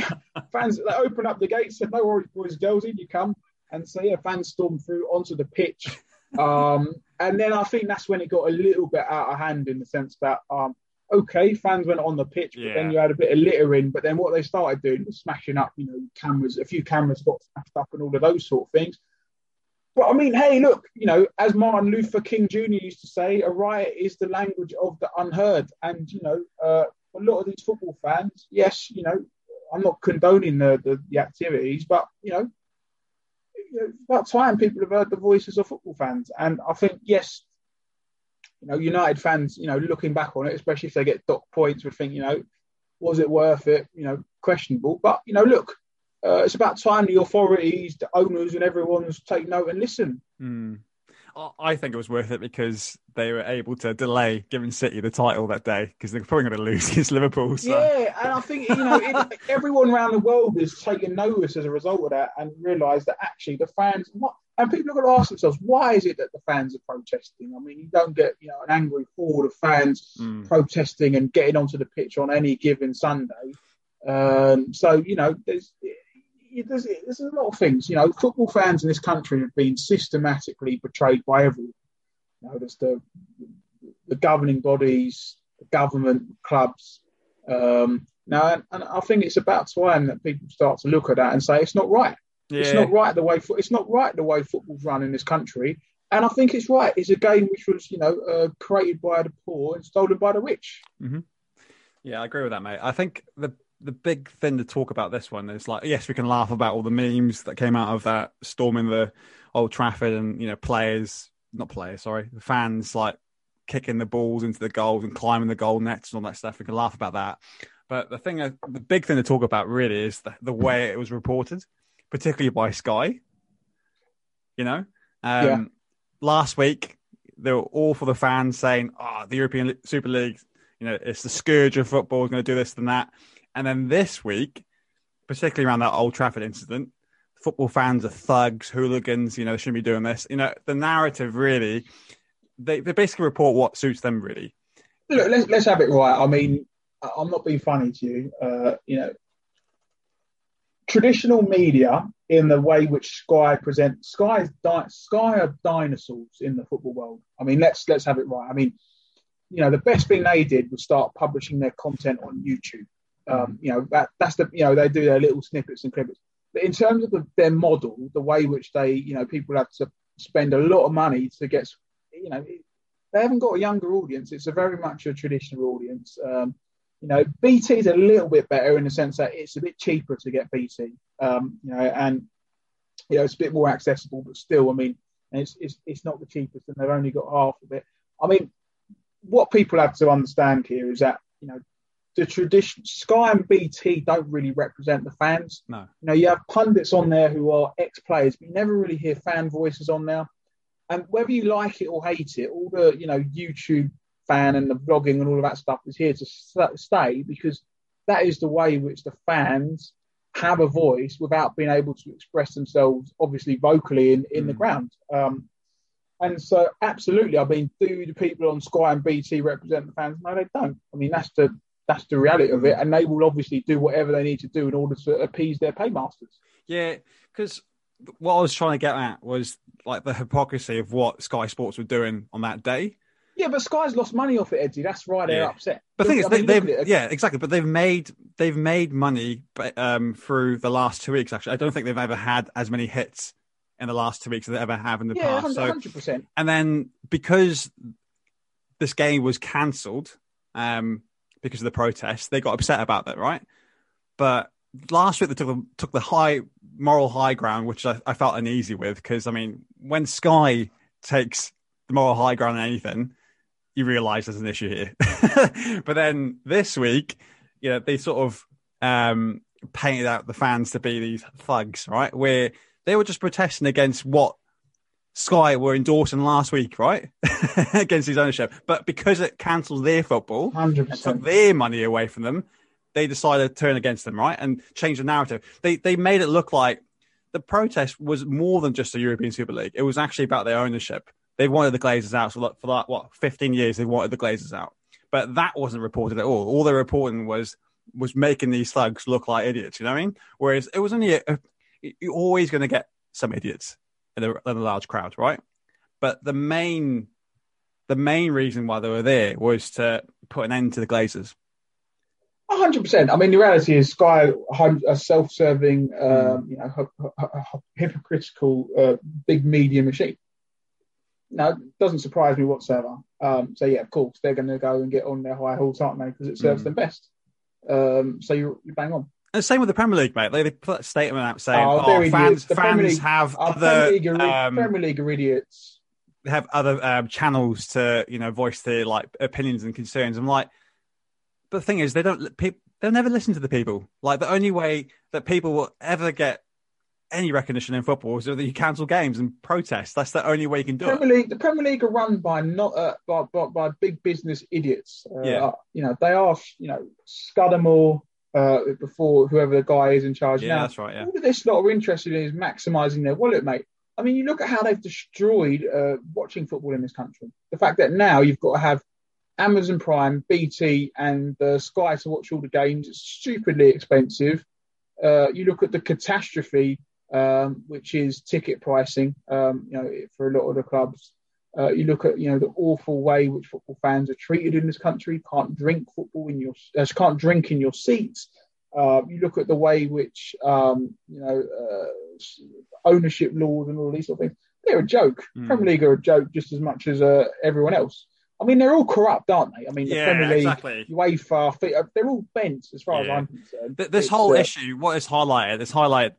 Speaker 2: fans, they opened up the gates, said, no worries, boys, girls, in you come. And so, yeah, fans stormed through onto the pitch. Um, and then I think that's when it got a little bit out of hand in the sense that, um, okay, fans went on the pitch, but yeah. then you had a bit of littering. But then what they started doing was smashing up, you know, cameras. A few cameras got smashed up and all of those sort of things. But I mean, hey, look, you know, as Martin Luther King Jr. used to say, a riot is the language of the unheard. And, you know, uh, a lot of these football fans, yes, you know, I'm not condoning the, the, the activities, but, you know, about time people have heard the voices of football fans. And I think, yes, you know, United fans, you know, looking back on it, especially if they get dock points, would think, you know, was it worth it? You know, questionable. But, you know, look, uh, it's about time the authorities, the owners, and everyone's take note and listen.
Speaker 1: Mm. I think it was worth it because they were able to delay giving City the title that day because they're probably going to lose against Liverpool. So.
Speaker 2: Yeah, and I think you know it, everyone around the world is taking notice as a result of that and realise that actually the fans. What, and people are going to ask themselves, why is it that the fans are protesting? I mean, you don't get you know an angry horde of fans mm. protesting and getting onto the pitch on any given Sunday. Um, so you know, there's there's, there's a lot of things. You know, football fans in this country have been systematically betrayed by everyone. You know, there's the the governing bodies, the government, clubs. Um, now, and, and, I think it's about time that people start to look at that and say it's not right. Yeah. It's not right the way it's not right the way football's run in this country. And I think it's right. It's a game which was, you know, uh, created by the poor and stolen by the rich.
Speaker 1: Mm-hmm. Yeah, I agree with that, mate. I think the the big thing to talk about this one is like, yes, we can laugh about all the memes that came out of that storming the Old Trafford and you know players, not players, sorry, the fans like kicking the balls into the goals and climbing the goal nets and all that stuff. We can laugh about that, but the thing, the big thing to talk about really is the, the way it was reported, particularly by Sky. You know, um, yeah. last week they were all for the fans saying, "Oh, the European Super League, you know, it's the scourge of football, going to do this and that." And then this week, particularly around that Old Trafford incident, football fans are thugs, hooligans, you know, they shouldn't be doing this. You know, the narrative really, they, they basically report what suits them really.
Speaker 2: Look, let's, let's have it right. I mean, I'm not being funny to you. Uh, you know, traditional media in the way which Sky present Sky is di- Sky are dinosaurs in the football world. I mean, let's let's have it right. I mean, you know, the best thing they did was start publishing their content on YouTube. Um, you know, that, that's the, you know, they do their little snippets and clips. But in terms of the, their model, the way which they, you know, people have to spend a lot of money to get, you know, they haven't got a younger audience. It's a very much a traditional audience. Um, you know, BT is a little bit better in the sense that it's a bit cheaper to get BT. Um, you know, and you know it's a bit more accessible, but still, I mean, it's it's it's not the cheapest, and they've only got half of it. I mean, what people have to understand here is that you know the tradition Sky and BT don't really represent the fans.
Speaker 1: No.
Speaker 2: You know, you have pundits on there who are ex-players, but you never really hear fan voices on there. And whether you like it or hate it, all the you know YouTube fan and the vlogging and all of that stuff is here to stay because that is the way in which the fans have a voice without being able to express themselves, obviously vocally in, in mm. the ground. Um, and so, absolutely, I mean, do the people on Sky and BT represent the fans? No, they don't. I mean, that's the that's the reality of it, and they will obviously do whatever they need to do in order to appease their paymasters.
Speaker 1: Yeah, because what I was trying to get at was like the hypocrisy of what Sky Sports were doing on that day.
Speaker 2: Yeah, but Sky's lost money off it, Eddie. That's why they're yeah. upset.
Speaker 1: But the thing is, they, have yeah, exactly. But they've made they've made money um, through the last two weeks. Actually, I don't think they've ever had as many hits in the last two weeks as they ever have in the
Speaker 2: yeah,
Speaker 1: past.
Speaker 2: 100 percent.
Speaker 1: And then because this game was cancelled, um, because of the protests. They got upset about that, right? But last week they took the, took the high moral high ground, which I, I felt uneasy with because I mean, when Sky takes the moral high ground on anything, you realise there's an issue here. but then this week, you know, they sort of um, painted out the fans to be these thugs, right? Where they were just protesting against what Sky were endorsing last week, right? Against his ownership. But because it cancelled their football
Speaker 2: 100%. and
Speaker 1: took their money away from them, they decided to turn against them, right? And change the narrative. They they made it look like the protest was more than just a European Super League. It was actually about their ownership. They wanted the Glazers out. So for that, what, 15 years, they wanted the Glazers out. But that wasn't reported at all. All they're reporting was was making these thugs look like idiots. You know what I mean? Whereas it was only a, a, you're always going to get some idiots in a, in a large crowd, right? But the main the main reason why they were there was to put an end to the Glazers.
Speaker 2: hundred percent. I mean, the reality is Sky a self-serving, um, you know, hypocritical uh, big media machine. Now, it doesn't surprise me whatsoever. Um, so yeah, of course they're going to go and get on their high horse, aren't they? Because it serves mm. them best. Um, so you're, you're bang on.
Speaker 1: And same with the Premier League, mate. They, they put a statement out saying, "Oh, oh fans, fans League, have other Premier League,
Speaker 2: are, um, Premier League are idiots.
Speaker 1: They have other um, channels to you know voice their like opinions and concerns." I'm like, but the thing is, they don't. People, they'll never listen to the people. Like the only way that people will ever get any recognition in football is that you cancel games and protest. That's the only way you can do
Speaker 2: Premier it. League, the Premier League are run by not uh, by, by, by big business idiots. Uh,
Speaker 1: yeah,
Speaker 2: you know they are. You know Scudamore, uh, before whoever the guy is in charge
Speaker 1: yeah,
Speaker 2: now.
Speaker 1: That's right. Yeah.
Speaker 2: All of this lot are interested in is maximising their wallet, mate. I mean, you look at how they've destroyed uh, watching football in this country. The fact that now you've got to have Amazon Prime, BT, and uh, Sky to watch all the games. It's stupidly expensive. uh, you look at the catastrophe, um, which is ticket pricing. Um, you know, for a lot of the clubs, uh, you look at you know the awful way which football fans are treated in this country. Can't drink football in your uh, can't drink in your seats. Uh, you look at the way which um, you know uh, ownership laws and all these sort of things. They're a joke. Mm. Premier League are a joke just as much as uh, everyone else. I mean, they're all corrupt, aren't they? I mean, the
Speaker 1: yeah,
Speaker 2: Premier League,
Speaker 1: exactly.
Speaker 2: UEFA, they're all bent as far yeah. as I'm concerned.
Speaker 1: This it's, whole issue, what is highlighted, is highlighted,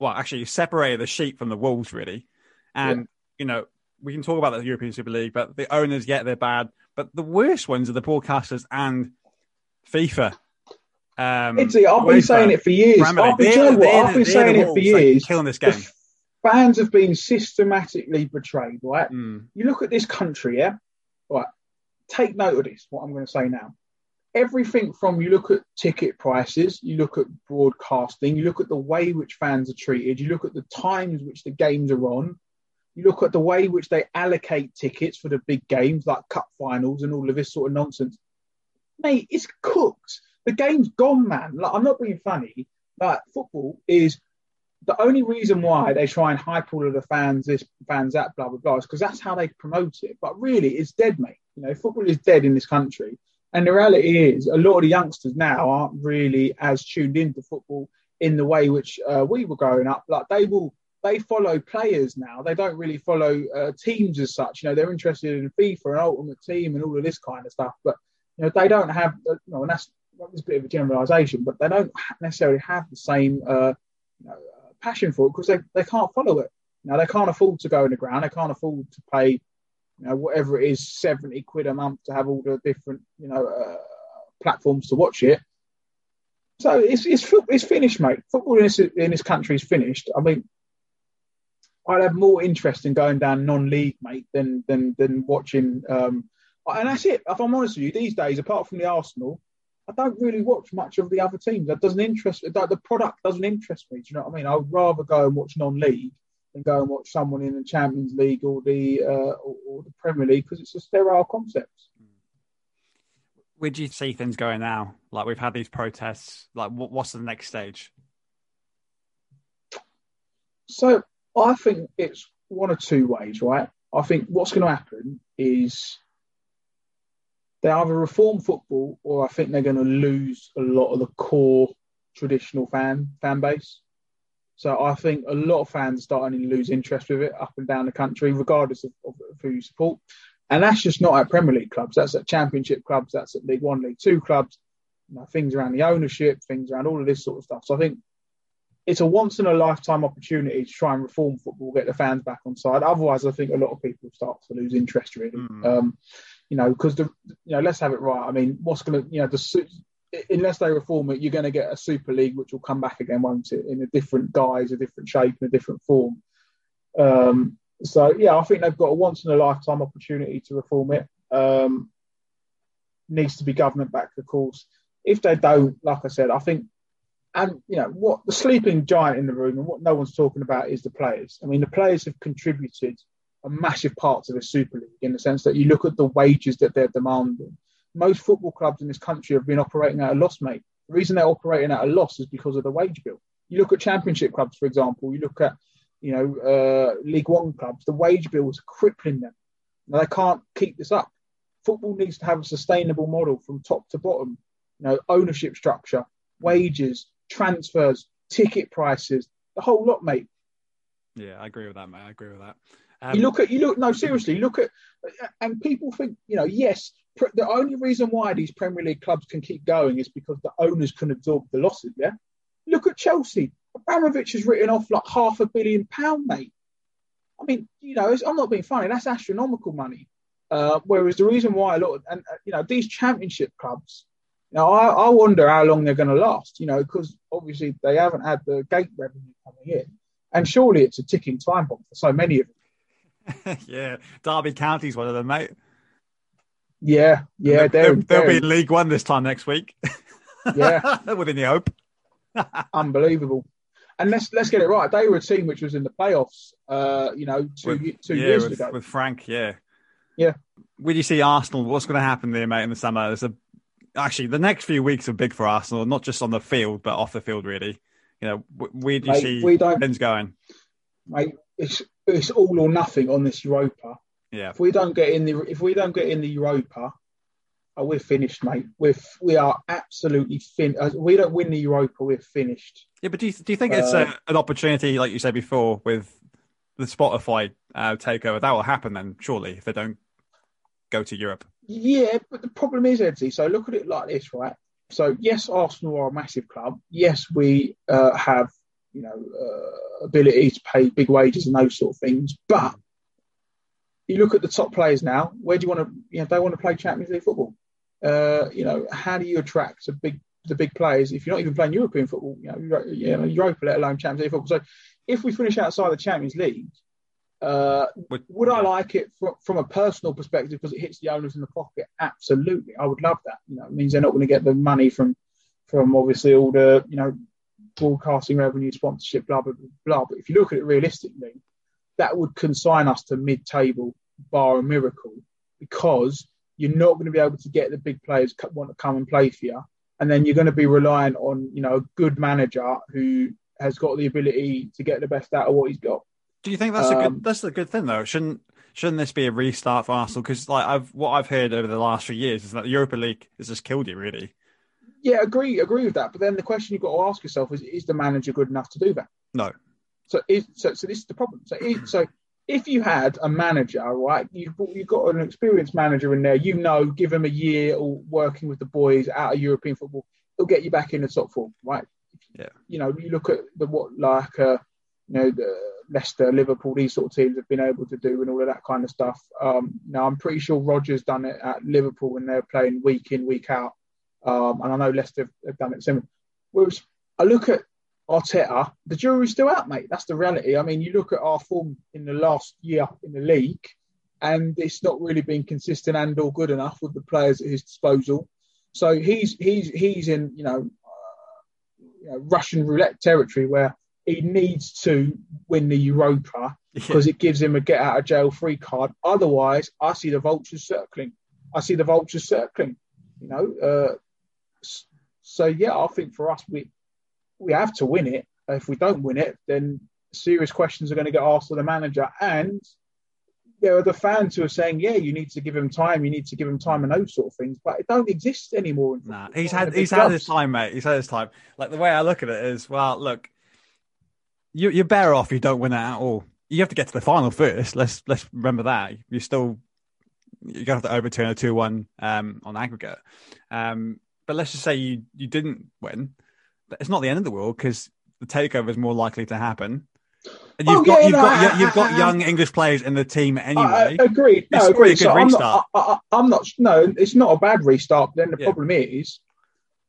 Speaker 1: well, actually, you separated the sheep from the wolves, really. And, yeah. you know, we can talk about the European Super League, but the owners, yeah, they're bad. But the worst ones are the broadcasters and FIFA.
Speaker 2: Um, it's, I've been saying it for years. I've been, you know I've been saying it for years.
Speaker 1: Killing this game.
Speaker 2: Fans have been systematically betrayed, right? Mm. You look at this country, yeah? Right. Take note of this, what I'm going to say now. Everything from you look at ticket prices, you look at broadcasting, you look at the way which fans are treated, you look at the times which the games are on, you look at the way which they allocate tickets for the big games like cup finals and all of this sort of nonsense. Mate, it's cooked. The game's gone, man. Like I'm not being funny. Like football is the only reason why they try and hype all of the fans, this fans that, blah blah blah, is because that's how they promote it. But really, it's dead, mate. You know, football is dead in this country. And the reality is, a lot of the youngsters now aren't really as tuned into football in the way which uh, we were growing up. Like they will, they follow players now. They don't really follow uh, teams as such. You know, they're interested in FIFA and Ultimate Team and all of this kind of stuff. But you know, they don't have. Uh, you know, and that's, that's a bit of a generalisation, but they don't necessarily have the same. Uh, you know, passion for it because they, they can't follow it. Now they can't afford to go in the ground. They can't afford to pay, you know, whatever it is, seventy quid a month to have all the different, you know, uh, platforms to watch it. So it's it's it's finished, mate. Football in this in this country is finished. I mean, I'd have more interest in going down non-league, mate, than than than watching. Um, and that's it. If I'm honest with you, these days, apart from the Arsenal, I don't really watch much of the other teams. That doesn't interest. That The product doesn't interest me. Do you know what I mean? I'd rather go and watch non-league than go and watch someone in the Champions League or the uh, or, or, the Premier League because it's a sterile concept.
Speaker 1: Where do you see things going now? Like we've had these protests. Like what's the next stage?
Speaker 2: So I think it's one of two ways, right? I think what's going to happen is they either reform football or I think they're going to lose a lot of the core traditional fan fan base. So I think a lot of fans are starting to lose interest with it up and down the country, regardless of, of, who you support. And that's just not at Premier League clubs. That's at Championship clubs. That's at League One, League Two clubs. You know, things around the ownership, things around all of this sort of stuff. So I think it's a once in a lifetime opportunity to try and reform football, get the fans back on side. Otherwise, I think a lot of people start to lose interest really. Mm. Um, you know, because the you know, let's have it right. I mean, what's going to you know the unless they reform it, you're going to get a Super League which will come back again, won't it? In a different guise, a different shape, in a different form. Um, so yeah, I think they've got a once in a lifetime opportunity to reform it. Um, needs to be government backed, of course. If they don't, like I said, I think, and you know what, the sleeping giant in the room, and what no one's talking about is the players. I mean, the players have contributed a massive part of the Super League in the sense that you look at the wages that they're demanding. Most football clubs in this country have been operating at a loss, mate. The reason they're operating at a loss is because of the wage bill. You look at Championship clubs, for example. You look at, you know, uh, League One clubs. The wage bill is crippling them. Now they can't keep this up. Football needs to have a sustainable model from top to bottom. You know, ownership structure, wages, transfers, ticket prices, the whole lot, mate.
Speaker 1: Yeah, I agree with that, mate. I agree with that.
Speaker 2: Um, you look at you look no seriously look at and people think you know yes the only reason why these Premier League clubs can keep going is because the owners can absorb the losses. Yeah, look at Chelsea. Abramovich has written off like half a billion pound, mate. I mean, you know, I'm not being funny. That's astronomical money. Uh, whereas the reason why a lot of, and uh, you know these Championship clubs, know, I, I wonder how long they're going to last. You know, because obviously they haven't had the gate revenue coming in, and surely it's a ticking time bomb for so many of them.
Speaker 1: yeah, Derby County's one of them, mate.
Speaker 2: Yeah, yeah,
Speaker 1: they'll, they'll, they'll be in League One this time next week.
Speaker 2: yeah,
Speaker 1: Within the hope.
Speaker 2: Unbelievable. And let's let's get it right. They were a team which was in the playoffs. Uh, you know, two with, two
Speaker 1: yeah,
Speaker 2: years
Speaker 1: with,
Speaker 2: ago
Speaker 1: with Frank. Yeah,
Speaker 2: yeah.
Speaker 1: When you see Arsenal, what's going to happen there, mate, in the summer? There's a actually the next few weeks are big for Arsenal, not just on the field but off the field, really. You know, where do you
Speaker 2: Mate,
Speaker 1: see
Speaker 2: we don't-
Speaker 1: things going?
Speaker 2: Mate, it's it's all or nothing on this Europa.
Speaker 1: Yeah,
Speaker 2: If we don't get in the if we don't get in the Europa, oh, we're finished, mate. We're we are absolutely fin. uh, We don't win the Europa, we're finished.
Speaker 1: yeah. But do you do you think it's
Speaker 2: Uh,
Speaker 1: a, an opportunity, like you said before, with the Spotify uh, takeover? That will happen then, surely, if they don't go to Europe.
Speaker 2: Yeah, but the problem is, Edzzie. So look at it like this, right? So yes, Arsenal are a massive club. Yes, we uh, have you know uh, ability to pay big wages and those sort of things. But you look at the top players now. Where do you want to? You know, they want to play Champions League football. Uh, you know, how do you attract the big the big players if you're not even playing European football? You know, Euro- you know Europa, let alone Champions League football. So if we finish outside the Champions League, uh,
Speaker 1: Would,
Speaker 2: would I like it from, from a personal perspective because it hits the owners in the pocket? Absolutely, I would love that. You know, it means they're not going to get the money from from obviously all the you know broadcasting revenue, sponsorship, blah blah blah. blah. But if you look at it realistically, that would consign us to mid-table, bar a miracle, because you're not going to be able to get the big players want to come and play for you, and then you're going to be relying on you know a good manager who has got the ability to get the best out of what he's got.
Speaker 1: Do you think that's a
Speaker 2: Um,
Speaker 1: good? That's a good thing though. Shouldn't shouldn't this be a restart for Arsenal? Because like I've what I've heard over the last few years is that the Europa League has just killed you. Really,
Speaker 2: Yeah, agree, agree with that. But then the question you've got to ask yourself is: Is the manager good enough to do that?
Speaker 1: no.
Speaker 2: So, is, so, so this is the problem. So, is, so if you had a manager, right, you've you've got an experienced manager in there. You know, give him a year or working with the boys out of European football, he'll get you back in the top four, right?
Speaker 1: Yeah.
Speaker 2: You know, you look at the what like uh, you know the Leicester, Liverpool, these sort of teams have been able to do and all of that kind of stuff. Um, now I'm pretty sure Rodgers done it at Liverpool when they're playing week in week out, um, and I know Leicester have done it similar. Whereas I look at Arteta, the jury's still out, mate. That's the reality. I mean, you look at our form in the last year in the league, and it's not really been consistent and or good enough with the players at his disposal. So he's he's he's in you know, uh, you know Russian roulette territory where he needs to win the Europa because it gives him a get out of jail free card. Otherwise, I see the vultures circling. I see the vultures circling. You know, uh, so yeah, I think for us, we we have to win it. If we don't win it, then serious questions are going to get asked of the manager. And there are the fans who are saying, yeah, you need to give him time, you need to give him time, and those sort of things. But it don't exist anymore.
Speaker 1: Nah, he's had he's
Speaker 2: big
Speaker 1: had his time, mate. He's had his time. Like the way I look at it is, well, look, you, you're better off if you don't win that at all. You have to get to the final first. Let's let's remember that. you're still you're gonna have to overturn a two one um, on aggregate. Um, but let's just say you you didn't win. It's not the end of the world because the takeover is more likely to happen. And you've
Speaker 2: Oh,
Speaker 1: got
Speaker 2: yeah,
Speaker 1: you've
Speaker 2: no,
Speaker 1: got
Speaker 2: I-
Speaker 1: you've got
Speaker 2: I-
Speaker 1: young English players in the team anyway.
Speaker 2: Agreed. No,
Speaker 1: It's
Speaker 2: agreed. So I'm
Speaker 1: restart.
Speaker 2: not, I'm not. No, it's not a bad restart. But then the
Speaker 1: Yeah.
Speaker 2: problem is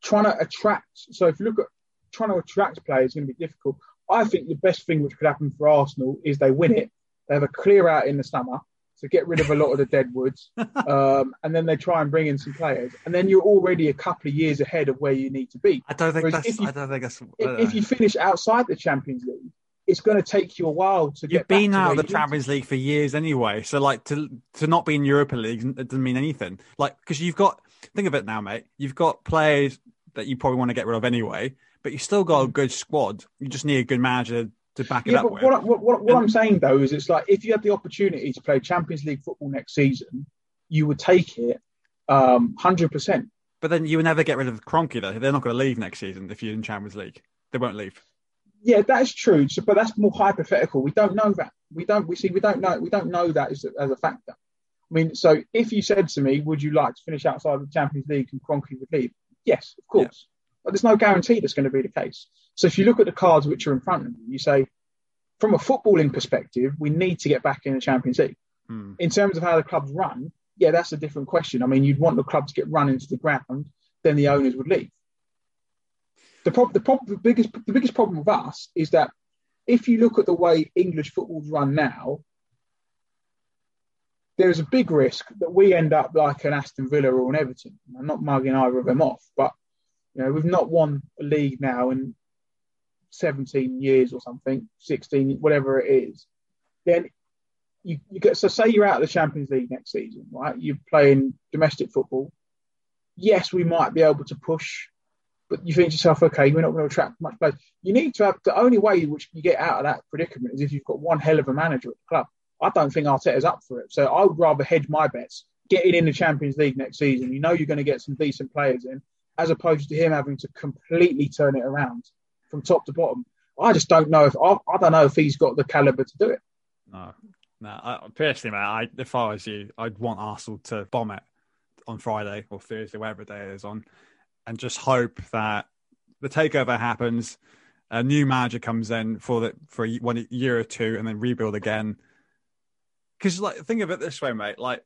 Speaker 2: trying to attract. So if you look at trying to attract players, is going to be difficult. I think the best thing which could happen for Arsenal is they win it. They have a clear out in the summer to get rid of a lot of the deadwoods, um, and then they try and bring in some players, and then you're already a couple of years ahead of where you need to be.
Speaker 1: I don't think
Speaker 2: Whereas
Speaker 1: that's.
Speaker 2: if you-
Speaker 1: I don't think that's.
Speaker 2: If, if you finish outside the Champions League, it's going to take you a while to get.
Speaker 1: You've been out of the
Speaker 2: you need to
Speaker 1: Champions League for years anyway, so like to to not be in Europa League it doesn't mean anything. Like because you've got think of it now, mate. You've got players that you probably want to get rid of anyway, but you still got a good squad. You just need a good manager to back it
Speaker 2: Yeah,
Speaker 1: up
Speaker 2: but
Speaker 1: with.
Speaker 2: what, what, what, what I'm saying though is it's like if you had the opportunity to play Champions League football next season, you would take it um, 100%.
Speaker 1: But then you would never get rid of Kroenke though. They're not going to leave next season if you're in Champions League. They won't leave.
Speaker 2: Yeah, that is true. So, but that's more hypothetical. We don't know that. We don't. We see. We don't know. We don't know that as a, as a factor. I mean, so if you said to me, "Would you like to finish outside of the Champions League and Kroenke would leave?" Yes, of course. But there's no guarantee that's going to be the case. So if you look at the cards which are in front of you, you say, from a footballing perspective, we need to get back in the Champions League.
Speaker 1: Hmm.
Speaker 2: in terms of how the clubs run, yeah, that's a different question. I mean, you'd want the club to get run into the ground, then the owners would leave. The, prob- the, prob- the biggest the biggest problem with us is that if you look at the way English football's run now, there is a big risk that we end up like an Aston Villa or an Everton. I'm not mugging either of them off, but you know we've not won a league now in 17 years or something, 16, whatever it is. Then you, you get so say you're out of the Champions League next season, right? You're playing domestic football. Yes, we might be able to push, but you think to yourself, okay, we're not going to attract much players. You need to have the only way which you get out of that predicament is if you've got one hell of a manager at the club. I don't think Arteta's up for it, so I would rather hedge my bets, getting in the Champions League next season. You know, you're going to get some decent players in, as opposed to him having to completely turn it around from top to bottom. I just don't know if I, I don't know if he's got the caliber to do it.
Speaker 1: No, no. I, personally, man, I, if I was you, I'd want Arsenal to bomb it on Friday or Thursday, whatever day it is on, and just hope that the takeover happens, a new manager comes in for the for a, one year or two, and then rebuild again. Because like, think of it this way, mate. Like,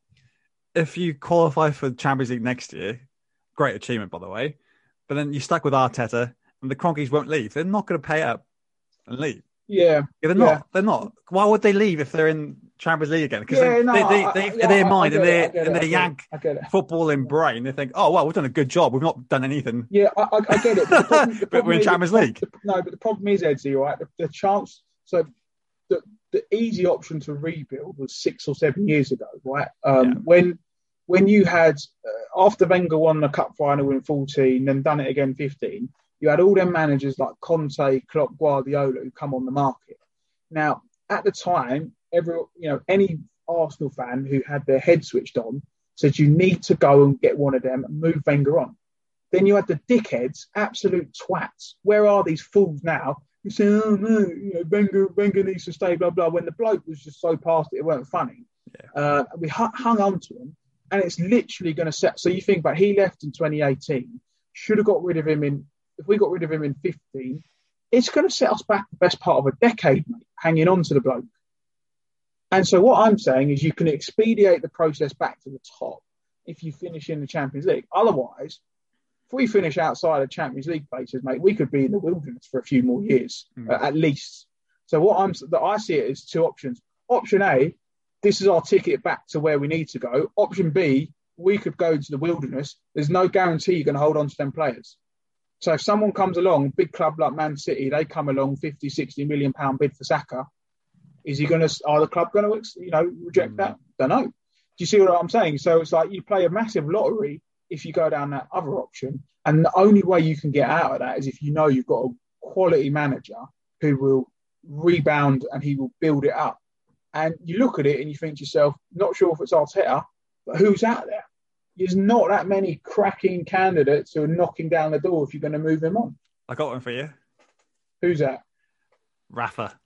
Speaker 1: if you qualify for Champions League next year, great achievement, by the way. But then you're stuck with Arteta, and the Kroenkes won't leave. They're not going to pay up and leave.
Speaker 2: Yeah,
Speaker 1: yeah they're not. Yeah. They're not. Why would they leave if they're in Champions League again? Because
Speaker 2: yeah,
Speaker 1: no, they, they, they, yeah, their mind and their and their Yank football in brain, they think, oh well, we've done a good job. We've not done anything.
Speaker 2: Yeah, I, I get it. But, problem,
Speaker 1: but we're in Champions League.
Speaker 2: The, no, but the problem is, Edzzie, right? The, the chance. So the the easy option to rebuild was six or seven years ago, right? Um, when when you had uh, after Wenger won the cup final in 14, then done it again 15 you had all them managers like Conte, Klopp, Guardiola who come on the market. Now, at the time, every you know any Arsenal fan who had their head switched on said you need to go and get one of them and move Wenger on. Then you had the dickheads, absolute twats. Where are these fools now? You say, oh no, you know, Wenger, Wenger needs to stay, blah blah. When the bloke was just so past it, it weren't funny. Yeah. Uh, we hung on to him, and it's literally going to set. So you think about he left in 2018, should have got rid of him in if we got rid of him in 15, it's going to set us back the best part of a decade, mate, hanging on to the bloke. And so what I'm saying is you can expedite the process back to the top if you finish in the Champions League. Otherwise, if we finish outside of Champions League places, mate, we could be in the wilderness for a few more years, mm. uh, at least. So what I'm that I see it as two options. Option A, this is our ticket back to where we need to go. Option B, we could go into the wilderness. There's no guarantee you're going to hold on to them players. So if someone comes along, big club like Man City, they come along 50, 60 million pound bid for Saka. Is he going to, are the club going to, you know, reject that? Mm. Don't know. Do you see what I'm saying? So it's like you play a massive lottery if you go down that other option. And the only way you can get out of that is if you know you've got a quality manager who will rebound and he will build it up. And you look at it and you think to yourself, not sure if it's Arteta, but who's out there? there's not that many cracking candidates who are knocking down the door if you're going to move him on.
Speaker 1: I got one for you.
Speaker 2: Who's that?
Speaker 1: Rafa.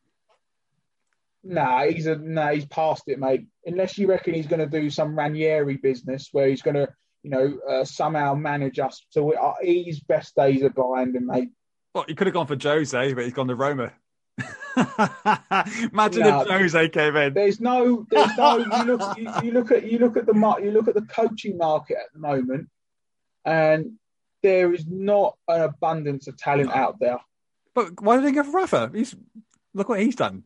Speaker 2: Nah, he's a nah, he's past it, mate. Unless you reckon he's going to do some Ranieri business where he's going to, you know, uh, somehow manage us to uh, his best days are behind him, mate.
Speaker 1: Well, he could have gone for Jose, but he's gone to Roma. Imagine no, if Jose came in.
Speaker 2: There's no, there's no. You look, you, you, look at, you look at the you look at the coaching market at the moment, and there is not an abundance of talent out there.
Speaker 1: But why did they go for Rafa? He's look what he's done.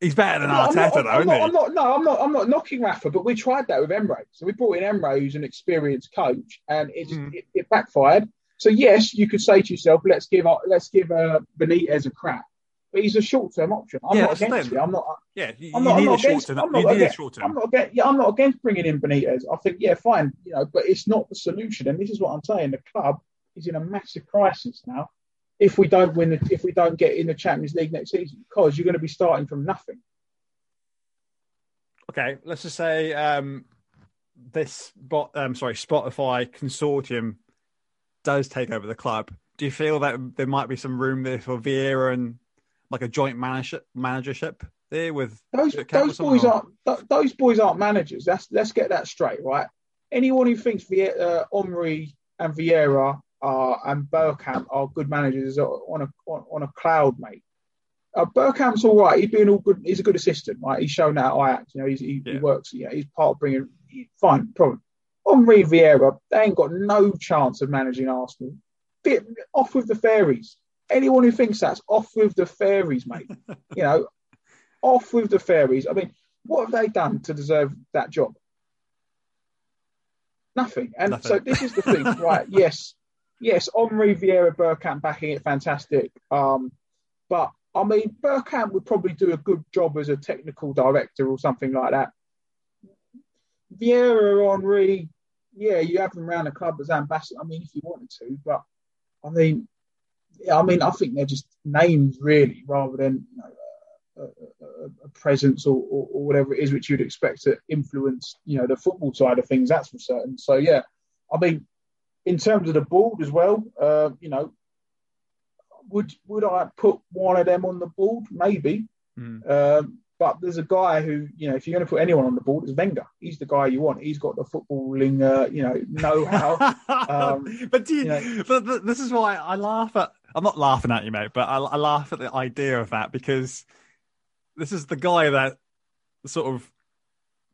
Speaker 1: He's better than no, Arteta,
Speaker 2: not,
Speaker 1: though,
Speaker 2: I'm not, I'm not, no, I'm not. I'm not knocking Rafa, but we tried that with Emery. So we brought in Emery, who's an experienced coach, and it just, mm. it, it, backfired. So yes, you could say to yourself, "Let's give let's give uh, Benitez a crack." but he's a short term option. I'm yeah, not against it. I'm not.
Speaker 1: Yeah, you, I'm not, need I'm not a short term. I'm not, against.
Speaker 2: I'm not against. Yeah, I'm not against bringing in Benitez. I think yeah, fine, you know, but it's not the solution. And this is what I'm saying. The club is in a massive crisis now. If we don't win, the, if we don't get in the Champions League next season, because you're going to be starting from nothing.
Speaker 1: Okay, let's just say um, this. Bot, um, sorry, Spotify consortium does take over the club. Do you feel that there might be some room there for Vieira and like a joint manager managership there with
Speaker 2: those those boys aren't those boys aren't managers. That's let's get that straight, right? Anyone who thinks uh, Henry and Vieira are and Bergkamp are good managers on a on, on a cloud, mate. Uh, Bergkamp's all right. He's been all good. He's a good assistant, right? He's shown that at Ajax. You know, he, yeah. he works. Yeah, he's part of bringing. Fine, problem. Henry Vieira, they ain't got no chance of managing Arsenal. Bit off with the fairies anyone who thinks that's off with the fairies, mate. you know, off with the fairies. I mean, what have they done to deserve that job? Nothing. And Nothing. so this is the thing, right? Yes, yes, Henry Vieira Bergkamp backing it, fantastic. Um, but I mean, Bergkamp would probably do a good job as a technical director or something like that. Vieira, Henry, yeah, you have them around the club as ambassador. I mean, if you wanted to, but I mean, I mean, I think they're just names really, rather than you know, a, a, a, presence or, or, or, whatever it is which you'd expect to influence, you know, the football side of things. That's for certain. So yeah, I mean, in terms of the board as well, uh, you know, would would I put one of them on the board? Maybe. Mm. Um, but there's a guy who, you know, if you're going to put anyone on the board, it's Wenger. He's the guy you want. He's got the footballing, uh, you know, know-how.
Speaker 1: um, but do you, you know, but, but, this is why I laugh at. I'm not laughing at you, mate, but I, I laugh at the idea of that because this is the guy that sort of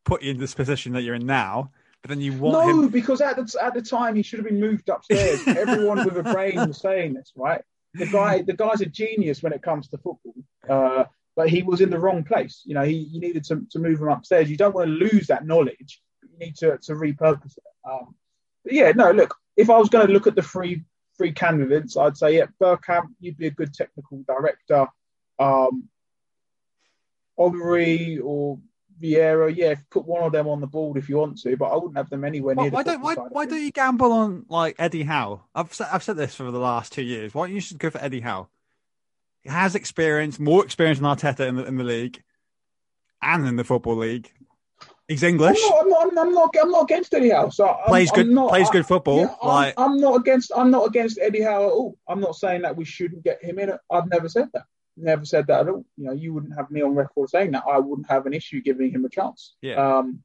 Speaker 1: put you in this position that you're in now. But then you want
Speaker 2: no,
Speaker 1: him...
Speaker 2: because at the at the time he should have been moved upstairs. Everyone with a brain was saying this, right? The guy, the guy's a genius when it comes to football. Uh, but he was in the wrong place. You know, he you needed to, to move him upstairs. You don't want to lose that knowledge. You need to, to repurpose it. Um, but yeah, no, look, if I was going to look at the three three candidates, I'd say yeah, Bergkamp, you'd be a good technical director. Um, Henry or Vieira, yeah, put one of them on the board if you want to, but I wouldn't have them anywhere near.
Speaker 1: Why, why don't why, why don't you gamble on like Eddie Howe? I've said, I've said this for the last two years. Why don't you just go for Eddie Howe? Has experience, more experience than Arteta in the, in the league and in the football league. He's English.
Speaker 2: I'm not. I'm not. I'm not, I'm not against Eddie Howe. So I'm,
Speaker 1: plays good.
Speaker 2: Not,
Speaker 1: plays good football. Yeah,
Speaker 2: like I'm, I'm, not against. I'm not against Eddie Howe at all. I'm not saying that we shouldn't get him in. I've never said that. Never said that at all. You know, you wouldn't have me on record saying that. I wouldn't have an issue giving him a chance.
Speaker 1: Yeah.
Speaker 2: Um,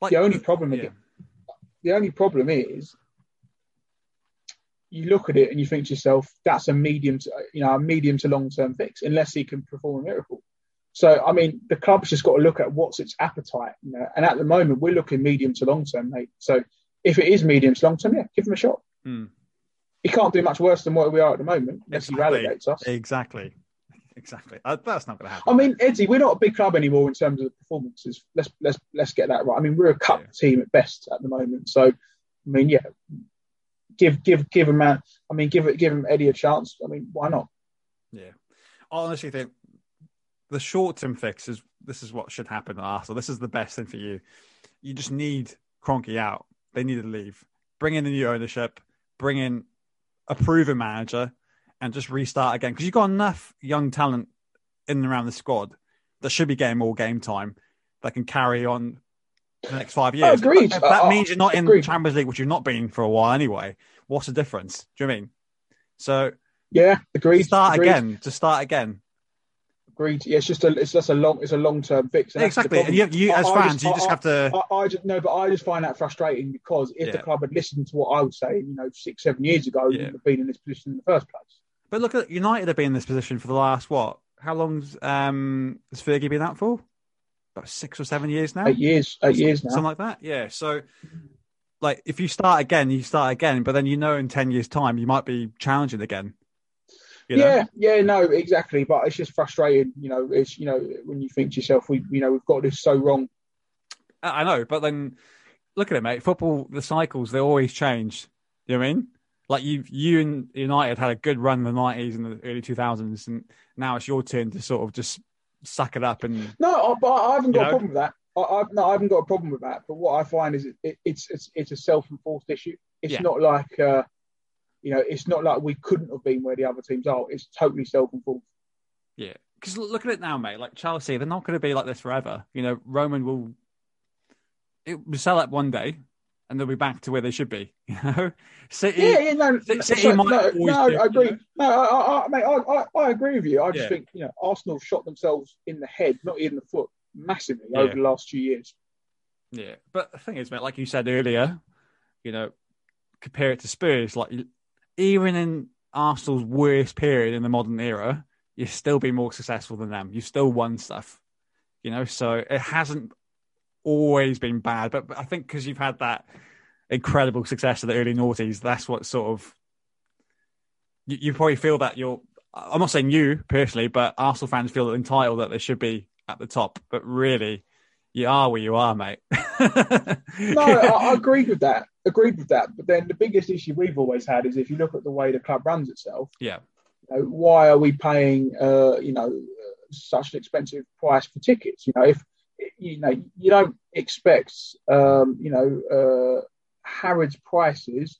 Speaker 2: like, the only problem. Yeah. The only problem is you look at it and you think to yourself, that's a medium to you know a medium to long term fix, unless he can perform a miracle. So I mean, the club's just got to look at what's its appetite, you know. And at the moment, we're looking medium to long term, mate. So if it is medium to long term, yeah, give him a shot.
Speaker 1: Hmm.
Speaker 2: He can't do much worse than what we are at the moment, unless exactly. he relegates us.
Speaker 1: Exactly. Exactly. Uh, that's not going to happen.
Speaker 2: I mean, Eddie, we're not a big club anymore in terms of performances. Let's let's let's get that right. I mean, we're a cup yeah. team at best at the moment. So, I mean, yeah, give give give him man. I mean, give it give him Eddie a chance. I mean, why not?
Speaker 1: Yeah, I honestly think the short term fix is this is what should happen at Arsenal. This is the best thing for you. You just need Kroenke out. They need to leave. Bring in the new ownership. Bring in a proven manager, and just restart again because you've got enough young talent in and around the squad that should be getting more game time that can carry on the next five years.
Speaker 2: Agreed.
Speaker 1: If that uh, means you're not in the Champions League, which you've not been for a while anyway. What's the difference? Do you know I mean? So
Speaker 2: yeah, agreed.
Speaker 1: Start
Speaker 2: agreed.
Speaker 1: again. To start again.
Speaker 2: Agreed. Yeah, it's just a it's just a long it's a long term fix.
Speaker 1: And exactly. And you, you as I, fans, just, you just have to.
Speaker 2: I, just no, but I just find that frustrating because if yeah. the club had listened to what I would say, you know, six seven years ago, yeah. wouldn't have been in this position in the first place.
Speaker 1: But look at United have been in this position for the last what? How long's um, has Fergie been out for? About six or seven years now.
Speaker 2: Eight years, eight years now,
Speaker 1: something like that. Yeah. So, like, if you start again, you start again, but then you know in ten years' time you might be challenging again.
Speaker 2: You know? Yeah, yeah, no, exactly. But it's just frustrating, you know. It's you know when you think to yourself, we, you know, we've got this so wrong.
Speaker 1: I know, but then look at it, mate. Football, the cycles they always change. You know what I mean? Like you, you and United had a good run in the nineties and the early two thousands, and now it's your turn to sort of just suck it up and
Speaker 2: no, I, I haven't got know? a problem with that. I, I, no, I haven't got a problem with that. But what I find is it, it, it's it's it's a self-enforced issue. It's yeah. not like uh, you know, it's not like we couldn't have been where the other teams are. It's totally self-enforced.
Speaker 1: Yeah, because look at it now, mate. Like Chelsea, they're not going to be like this forever. You know, Roman will it will sell up one day, and they'll be back to where they should be. You know,
Speaker 2: City. Yeah, yeah, no, City no, might no, no I agree. no, I, I, mate, I, I, I, agree with you. I just yeah. think you know Arsenal shot themselves in the head, not in the foot, massively yeah. over the last few years.
Speaker 1: Yeah, but the thing is, mate, like you said earlier, you know, compare it to Spurs. Like even in Arsenal's worst period in the modern era, you've still been more successful than them. You've still won stuff. You know, so it hasn't always been bad, but, but I think because you've had that incredible success of the early noughties, that's what sort of you, you, probably feel that you're. I'm not saying you personally, but Arsenal fans feel entitled that they should be at the top, but really, you are where you are, mate.
Speaker 2: no, I, I agree with that. Agreed with that. But then the biggest issue we've always had is if you look at the way the club runs itself.
Speaker 1: Yeah.
Speaker 2: You know, why are we paying, uh, you know, such an expensive price for tickets? You know, if you know, you don't expect, um, you know, uh, Harrods prices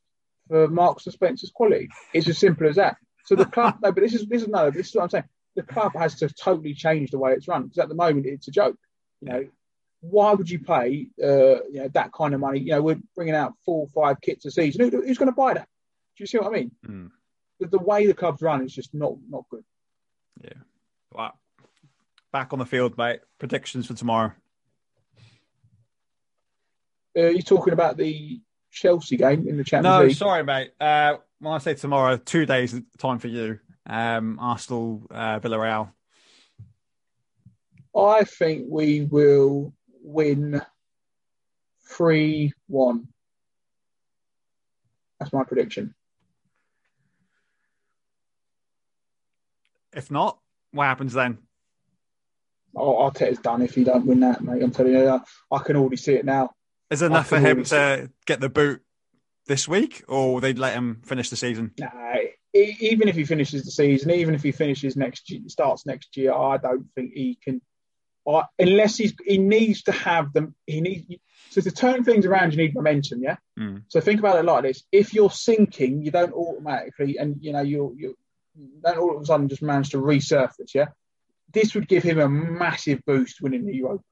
Speaker 2: for Marks and Spencer's quality. It's as simple as that. So the club, no, but this is this is no, this is what I'm saying. The club has to totally change the way it's run because at the moment it's a joke. You know, why would you pay uh, you know that kind of money? You know, we're bringing out four or five kits a season. Who, who's going to buy that? Do you see what I mean?
Speaker 1: Mm.
Speaker 2: The, the way the club's run is just not not good.
Speaker 1: Yeah. Wow. Back on the field, mate. Predictions for tomorrow.
Speaker 2: Uh, you're talking about the Chelsea game in the Champions
Speaker 1: No,
Speaker 2: League.
Speaker 1: sorry, mate. Uh, when I say tomorrow, two days time for you. Um, Arsenal, uh, Villarreal.
Speaker 2: I think we will win three one. That's my prediction.
Speaker 1: If not, what happens then?
Speaker 2: Oh, Arteta's done if he don't win that, mate. I'm telling you, I can already see it now.
Speaker 1: Is it enough for him to get the boot this week, or they'd let him finish the season?
Speaker 2: Nah, even if he finishes the season, even if he finishes next year, starts next year, I don't think he can. I unless he's he needs to have them. He needs so to turn things around. You need momentum, yeah.
Speaker 1: Mm.
Speaker 2: So think about it like this: if you're sinking, you don't automatically, and you know you you don't all of a sudden just manage to resurface, yeah. This would give him a massive boost winning the Europa.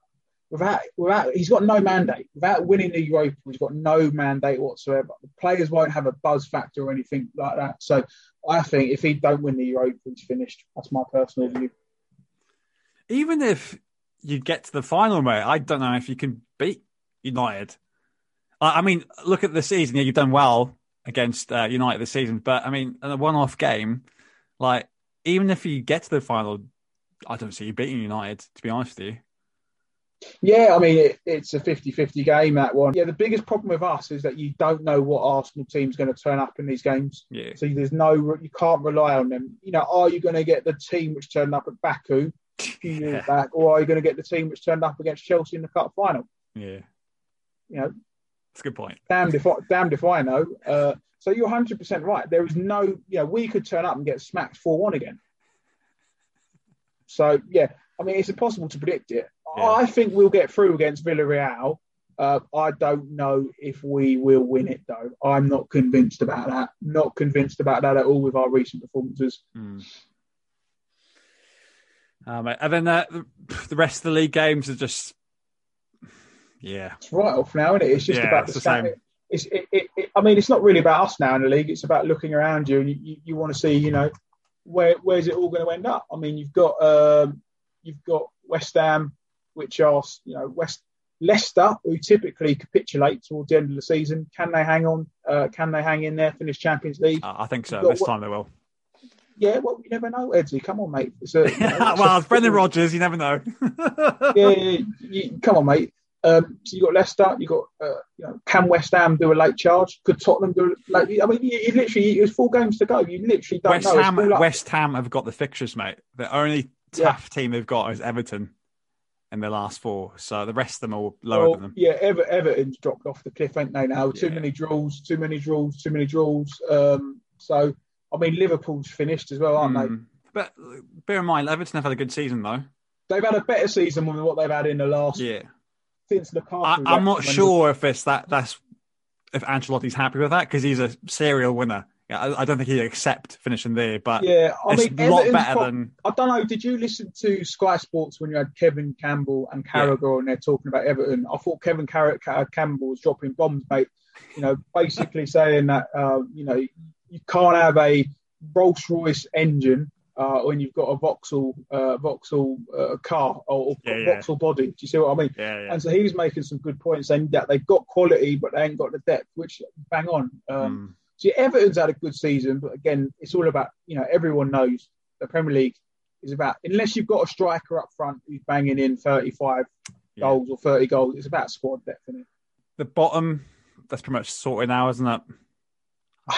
Speaker 2: Without, without, he's got no mandate. Without winning the Europa, he's got no mandate whatsoever. The players won't have a buzz factor or anything like that. So I think if he don't win the Europa, he's finished. That's my personal view.
Speaker 1: Even if you get to the final, mate, I don't know if you can beat United. I, mean, look at the season. Yeah, you've done well against uh, United this season, but I mean, in a one-off game, like even if you get to the final, I don't see you beating United. To be honest with you.
Speaker 2: Yeah, I mean, it, it's a 50 50 game, that one. Yeah, the biggest problem with us is that you don't know what Arsenal team's going to turn up in these games.
Speaker 1: Yeah.
Speaker 2: So there's no, you can't rely on them. You know, are you going to get the team which turned up at Baku a few years
Speaker 1: Yeah.
Speaker 2: back, or are you going to get the team which turned up against Chelsea in the cup final?
Speaker 1: Yeah.
Speaker 2: You know,
Speaker 1: That's a good point.
Speaker 2: damned if I, damned if I know. Uh, so you're 100% right. There is no, you know, we could turn up and get smacked 4 1 again. So, yeah, I mean, it's impossible to predict it.
Speaker 1: Yeah.
Speaker 2: I think we'll get through against Villarreal. Uh, I don't know if we will win it, though. I'm not convinced about that. Not convinced about that at all with our recent performances.
Speaker 1: Mm. Um, and then uh, the, the rest of the league games are just, yeah,
Speaker 2: It's right off now, isn't it? It's just
Speaker 1: Yeah,
Speaker 2: about the,
Speaker 1: the same.
Speaker 2: It's, it, it, it, I mean, it's not really about us now in the league. It's about looking around you, and you, you, you want to see, you know, where where's it all going to end up? I mean, you've got um, you've got West Ham, which are you know West Leicester, who typically capitulate towards the end of the season. Can they hang on? Uh, can they hang in there? Finish Champions League?
Speaker 1: I I think so. This
Speaker 2: what-
Speaker 1: time they will.
Speaker 2: Yeah, well, you never know, Edzzie. Come on, mate. A, you know,
Speaker 1: well, it's Brendan Rodgers. You never know.
Speaker 2: yeah, yeah, yeah. Come on, mate. Um, so you got Leicester, you got uh, you know, can West Ham do a late charge? Could Tottenham do a late? I mean, you, you literally there's four games to go. You literally don't
Speaker 1: West
Speaker 2: know. It's
Speaker 1: Ham. West Ham have got the fixtures, mate. The only
Speaker 2: Yeah.
Speaker 1: tough team they've got is Everton in the last four. So the rest of them are lower
Speaker 2: Well,
Speaker 1: than them.
Speaker 2: yeah, Ever, Everton's dropped off the cliff, ain't they? Now too
Speaker 1: Yeah.
Speaker 2: many draws, too many draws, too many draws. Um, so I mean, Liverpool's finished as well, aren't they?
Speaker 1: Mm. But bear in mind, Everton have had a good season though.
Speaker 2: They've had a better season than what they've had in the last
Speaker 1: Yeah,
Speaker 2: since Lukaku.
Speaker 1: I, I'm not sure if it's that. That's if Ancelotti's happy with that because he's a serial winner. I, I don't think he'd accept finishing there, but
Speaker 2: Yeah, I
Speaker 1: it's
Speaker 2: mean,
Speaker 1: a lot better
Speaker 2: pro-
Speaker 1: than
Speaker 2: I don't know. Did you listen to Sky Sports when you had Kevin Campbell and Carragher and they're talking about Everton? I thought Kevin Car- Car- Campbell was dropping bombs, mate. You know, basically saying that uh, you know you can't have a Rolls Royce engine uh, when you've got a Vauxhall uh, Vauxhall uh, car or, or
Speaker 1: Yeah, yeah.
Speaker 2: Vauxhall body. Do you see what I mean?
Speaker 1: yeah, yeah.
Speaker 2: And so he was making some good points, saying that they've got quality, but they ain't got the depth. Which bang on. Um,
Speaker 1: Mm.
Speaker 2: See, Everton's had a good season, but again, it's all about you know everyone knows the Premier League is about unless you've got a striker up front who's banging in 35
Speaker 1: Yeah.
Speaker 2: goals or 30 goals, it's about squad depth. Isn't it?
Speaker 1: the bottom. That's pretty much sorted now, isn't it?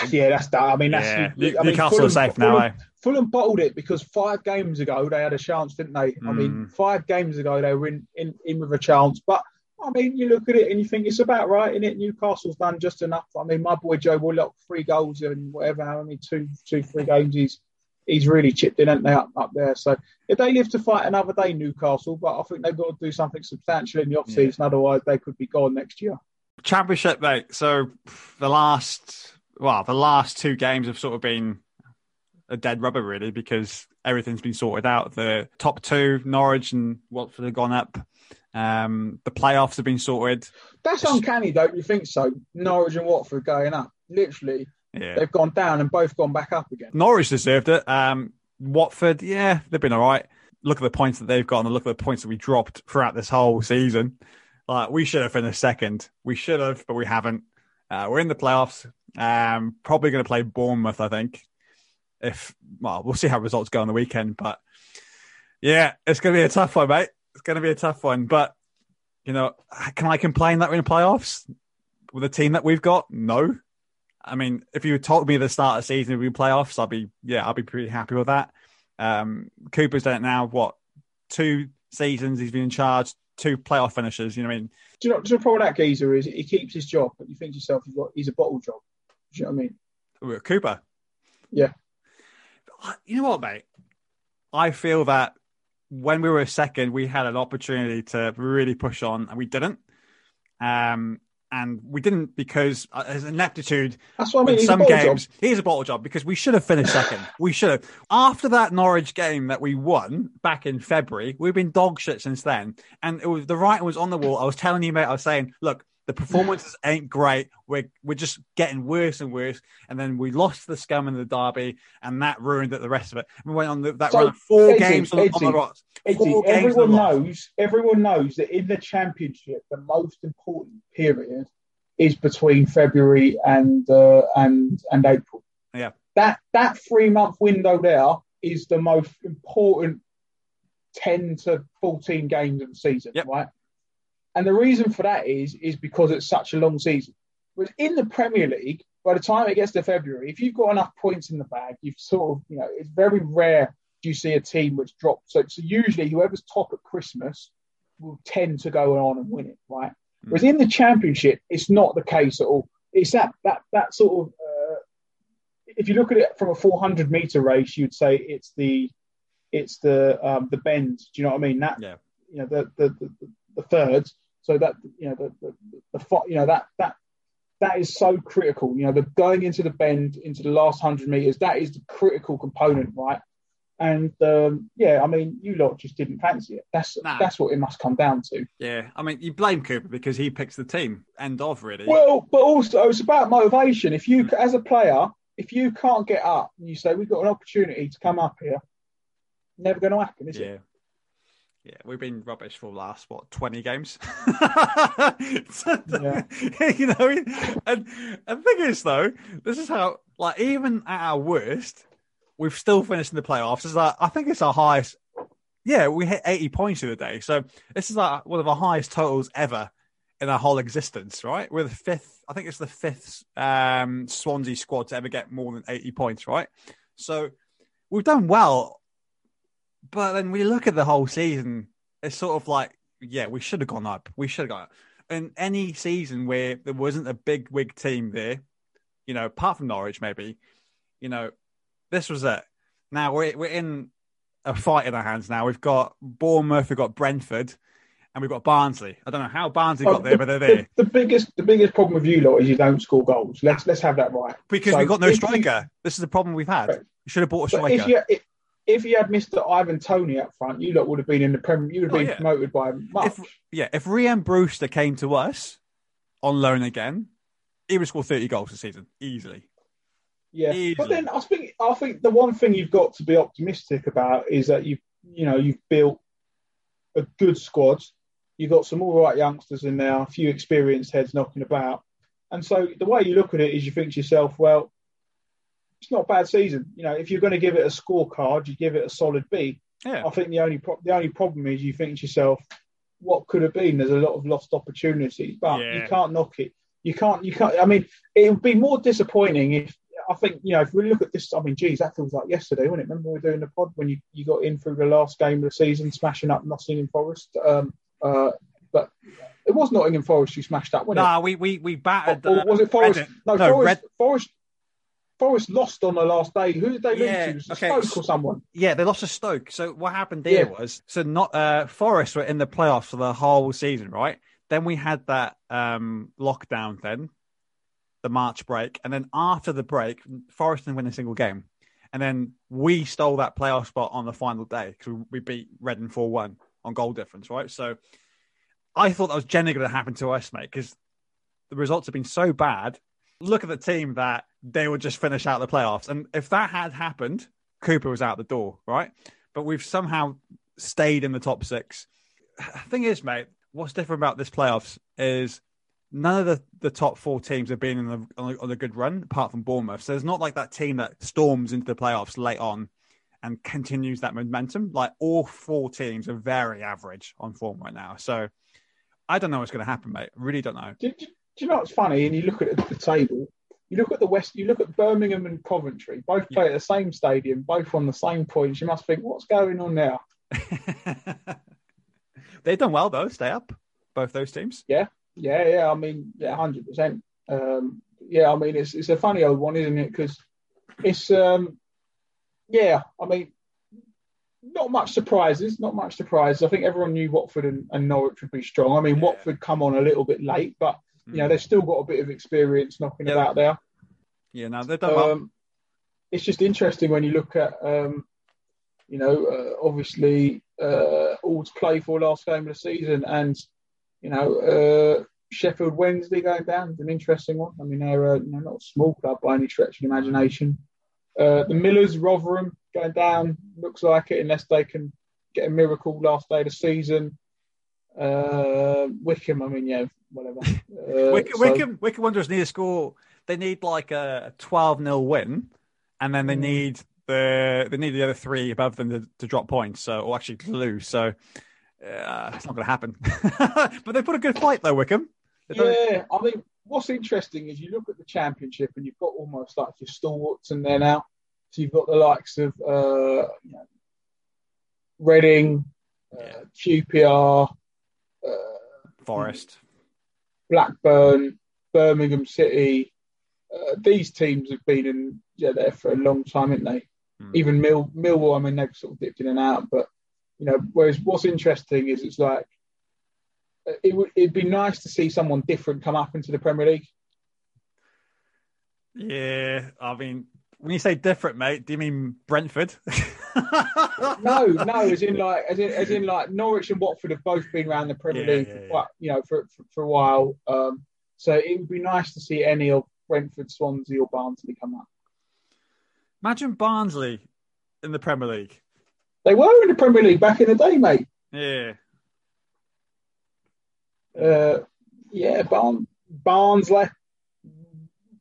Speaker 2: yeah, that's that. I mean, that's
Speaker 1: Yeah.
Speaker 2: you- I mean,
Speaker 1: Newcastle
Speaker 2: Fulham-
Speaker 1: are safe now,
Speaker 2: Fulham,
Speaker 1: eh?
Speaker 2: Fulham bottled it because five games ago they had a chance, didn't they? I mean,
Speaker 1: Mm.
Speaker 2: five games ago they were in, in, in with a chance, but. I mean, you look at it and you think it's about right, in it? Newcastle's done just enough. I mean, my boy Joe Willock, three goals and whatever, how many two, two, three games he's he's really chipped in, haven't they, up, up there? So if they live to fight another day, Newcastle, but I think they've got to do something substantial in the off season, otherwise they could be gone next year.
Speaker 1: Championship, mate. So the last well, the last two games have sort of been a dead rubber, really, because everything's been sorted out. The top two, Norwich and Watford, have gone up. Um, the playoffs have been sorted.
Speaker 2: That's uncanny, don't you think so? Norwich and Watford going up. Literally,
Speaker 1: Yeah.
Speaker 2: they've gone down and both gone back up again.
Speaker 1: Norwich deserved it. Um, Watford, yeah, they've been all right. Look at the points that they've got and look at the points that we dropped throughout this whole season. Like we should have finished second. We should have, but we haven't. Uh, we're in the playoffs. Um, probably going to play Bournemouth, I think. If well, we'll see how results go on the weekend, but yeah, it's going to be a tough one, mate. It's going to be a tough one. But you know, can I complain that we're in the playoffs with the team that we've got? No. I mean, if you told me at the start of the season we'd be playoffs, I'd be yeah, I'd be pretty happy with that. Um, Cooper's done it now. What two seasons he's been in charge, two playoff finishes. You know, what I mean,
Speaker 2: Do you know, do you know the problem with that geezer is he keeps his job, but you think to yourself, he's, got, he's a bottle job. Do you know what I mean?
Speaker 1: Cooper.
Speaker 2: Yeah.
Speaker 1: You know what, mate? I feel that when we were second, we had an opportunity to really push on, and we didn't. Um, and we didn't because uh, as ineptitude
Speaker 2: That's what I mean.
Speaker 1: in
Speaker 2: He's
Speaker 1: some games.
Speaker 2: job.
Speaker 1: Here's a bottle job because we should have finished second. we should have. After that Norwich game that we won back in February, we've been dog shit since then. And it was the writing was on the wall. I was telling you, mate. I was saying, look, the performances ain't great. We're we're just getting worse and worse. And then we lost the scum in the derby, and that ruined it, the rest of it. We went on the, that
Speaker 2: So,
Speaker 1: run four
Speaker 2: Eddie,
Speaker 1: games on, on the rocks.
Speaker 2: Eddie, everyone knows. Everyone knows that in the championship, the most important period is between February and uh, and and April.
Speaker 1: Yeah.
Speaker 2: That that three month window there is the most important ten to fourteen games of the season,
Speaker 1: Yep.
Speaker 2: right? And the reason for that is is because it's such a long season. Whereas in the Premier League, by the time it gets to February, if you've got enough points in the bag, you've sort of, you know, it's very rare do you see a team which drops. So, so usually whoever's top at Christmas will tend to go on and win it, right? Whereas in the Championship, it's not the case at all. It's that that that sort of. Uh, if you look at it from a 400 meter race, you'd say it's the it's the um, the bend. Do you know what I mean? That
Speaker 1: Yeah.
Speaker 2: you know the the, the, the thirds. So that you know the the, the, you know that that that is so critical. You know, the going into the bend into the last hundred meters, that is the critical component, right? And um, yeah, I mean, you lot just didn't fancy it. That's
Speaker 1: Nah.
Speaker 2: that's what it must come down to.
Speaker 1: Yeah, I mean, you blame Cooper because he picks the team. End of really.
Speaker 2: Well, but also it's about motivation. If you, as a player, if you can't get up and you say we've got an opportunity to come up here, never going to happen, is
Speaker 1: yeah.
Speaker 2: it?
Speaker 1: Yeah, we've been rubbish for the last what twenty games.
Speaker 2: Yeah.
Speaker 1: you know, and and the thing is though, this is how like even at our worst, we've still finished in the playoffs. It's like I think it's our highest. Yeah, we hit eighty points the other day, so this is like one of our highest totals ever in our whole existence. Right, we're the fifth. I think it's the fifth um, Swansea squad to ever get more than eighty points. Right, so we've done well but then we look at the whole season, it's sort of like, yeah, we should have gone up. We should have gone up. In any season where there wasn't a big wig team there, you know, apart from Norwich, maybe, you know, this was it. Now we're we're in a fight in our hands now. We've got Bournemouth, we've got Brentford, and we've got Barnsley. I don't know how Barnsley got there, but they're there
Speaker 2: The, the biggest the biggest problem with you lot is you don't score goals. Let's let's have that right.
Speaker 1: because
Speaker 2: So
Speaker 1: we've got no
Speaker 2: if you-
Speaker 1: striker. This is the problem we've had. We should have bought a
Speaker 2: But if
Speaker 1: striker.
Speaker 2: you if, you had Mr. Ivan Toney up front, you lot would have been in the Premier. You would have
Speaker 1: Oh,
Speaker 2: been
Speaker 1: yeah.
Speaker 2: promoted by much.
Speaker 1: If- yeah, if Rhian Brewster came to us on loan again, he would score 30 goals this season easily.
Speaker 2: Yeah,
Speaker 1: Easily.
Speaker 2: but then I think I think the one thing you've got to be optimistic about is that you've you know you've built a good squad. You've got some all right youngsters in there, a few experienced heads knocking about, and so the way you look at it is you think to yourself, well, it's not a bad season. You know, if you're going to give it a scorecard, you give it a solid B.
Speaker 1: Yeah.
Speaker 2: I think the only pro- the only problem is you think to yourself, what could have been? There's a lot of lost opportunities, but
Speaker 1: Yeah.
Speaker 2: you can't knock it. You can't. You can't. I mean, it would be more disappointing if I think you know if we look at this. I mean, geez, that feels like yesterday, wasn't it? Remember we were doing the pod when you, you got in through the last game of the season, smashing up Nottingham Forest. Um, uh, but it was Nottingham Forest you smashed up, wasn't it?
Speaker 1: Nah, we, we, we battered.
Speaker 2: Or
Speaker 1: uh,
Speaker 2: was it Forest?
Speaker 1: Reading.
Speaker 2: No,
Speaker 1: No,
Speaker 2: Forest,
Speaker 1: Red-
Speaker 2: Forest. Forest lost on the last day. Who did they
Speaker 1: Yeah,
Speaker 2: lose to?
Speaker 1: okay.
Speaker 2: Stoke or someone?
Speaker 1: Yeah, they lost to Stoke. So what happened there
Speaker 2: Yeah.
Speaker 1: was so not uh Forest were in the playoffs for the whole season, right? Then we had that um lockdown then. the March break, and then after the break, Forest didn't win a single game, and then we stole that playoff spot on the final day because we, we beat Reading four one on goal difference, right? So I thought that was generally going to happen to us, mate, because the results have been so bad. Look at the team that they would just finish out the playoffs, and if that had happened, Cooper was out the door, right? But we've somehow stayed in the top six. Thing is, mate, what's different about this playoffs is none of the, the top four teams have been a, on, a, on a good run apart from Bournemouth. So there's not like that team that storms into the playoffs late on and continues that momentum. Like all four teams are very average on form right now. So I don't know what's going to happen, mate. Really don't know.
Speaker 2: Do, do, do you know what's funny? And you look at the table, you look at the West, you look at Birmingham and Coventry, both play yeah. at the same stadium, both on the same points. You must think, what's going on now?
Speaker 1: They've done well though, stay up, both those teams.
Speaker 2: Yeah, yeah, yeah. I mean, yeah, hundred um, percent. Yeah, I mean, it's it's a funny old one, isn't it? Because it's um, yeah. I mean, not much surprises, not much surprises. I think everyone knew Watford and, and Norwich would be strong. I mean, yeah. Watford come on a little bit late, but you know, they've still got a bit of experience knocking yeah. about there.
Speaker 1: Yeah, no, they've done well. Um,
Speaker 2: it's just interesting when you look at, um, you know, uh, obviously uh, all to play for last game of the season, and you know, uh, Sheffield Wednesday going down, an interesting one. I mean, they're uh, you know, not a small club by any stretch of imagination. Uh, the Millers, Rotherham going down, looks like it, unless they can get a miracle last day of the season. Uh, Wycombe, I mean, yeah, whatever. Uh,
Speaker 1: Wycombe, so... Wycombe, Wycombe Wanderers need to score. They need like a 12 0 win, and then they mm. need the they need the other three above them to, to drop points, so or actually to lose. So uh, it's not going to happen. but they put a good fight though, Wycombe.
Speaker 2: Yeah, I mean, what's interesting is you look at the championship and you've got almost like your stalwarts and there now. So you've got the likes of uh, you know, Reading, uh, QPR, uh,
Speaker 1: Forest,
Speaker 2: Blackburn, Birmingham City. Uh, these teams have been in yeah, there for a long time, haven't they? Mm. Even Mill, Millwall, I mean, they've sort of dipped in and out. But, you know, whereas what's interesting is it's like, uh, it would it'd be nice to see someone different come up into the Premier League.
Speaker 1: Yeah, I mean, when you say different, mate, do you mean Brentford?
Speaker 2: no, no, as in like, as in, as in like Norwich and Watford have both been around the Premier yeah, League yeah, for quite, you know, for, for, for a while. Um, so it would be nice to see any of Brentford, Swansea, or Barnsley come up.
Speaker 1: Imagine Barnsley in the Premier League.
Speaker 2: They were in the Premier League back in the day, mate.
Speaker 1: Yeah.
Speaker 2: Uh, yeah, Barn, Barnsley,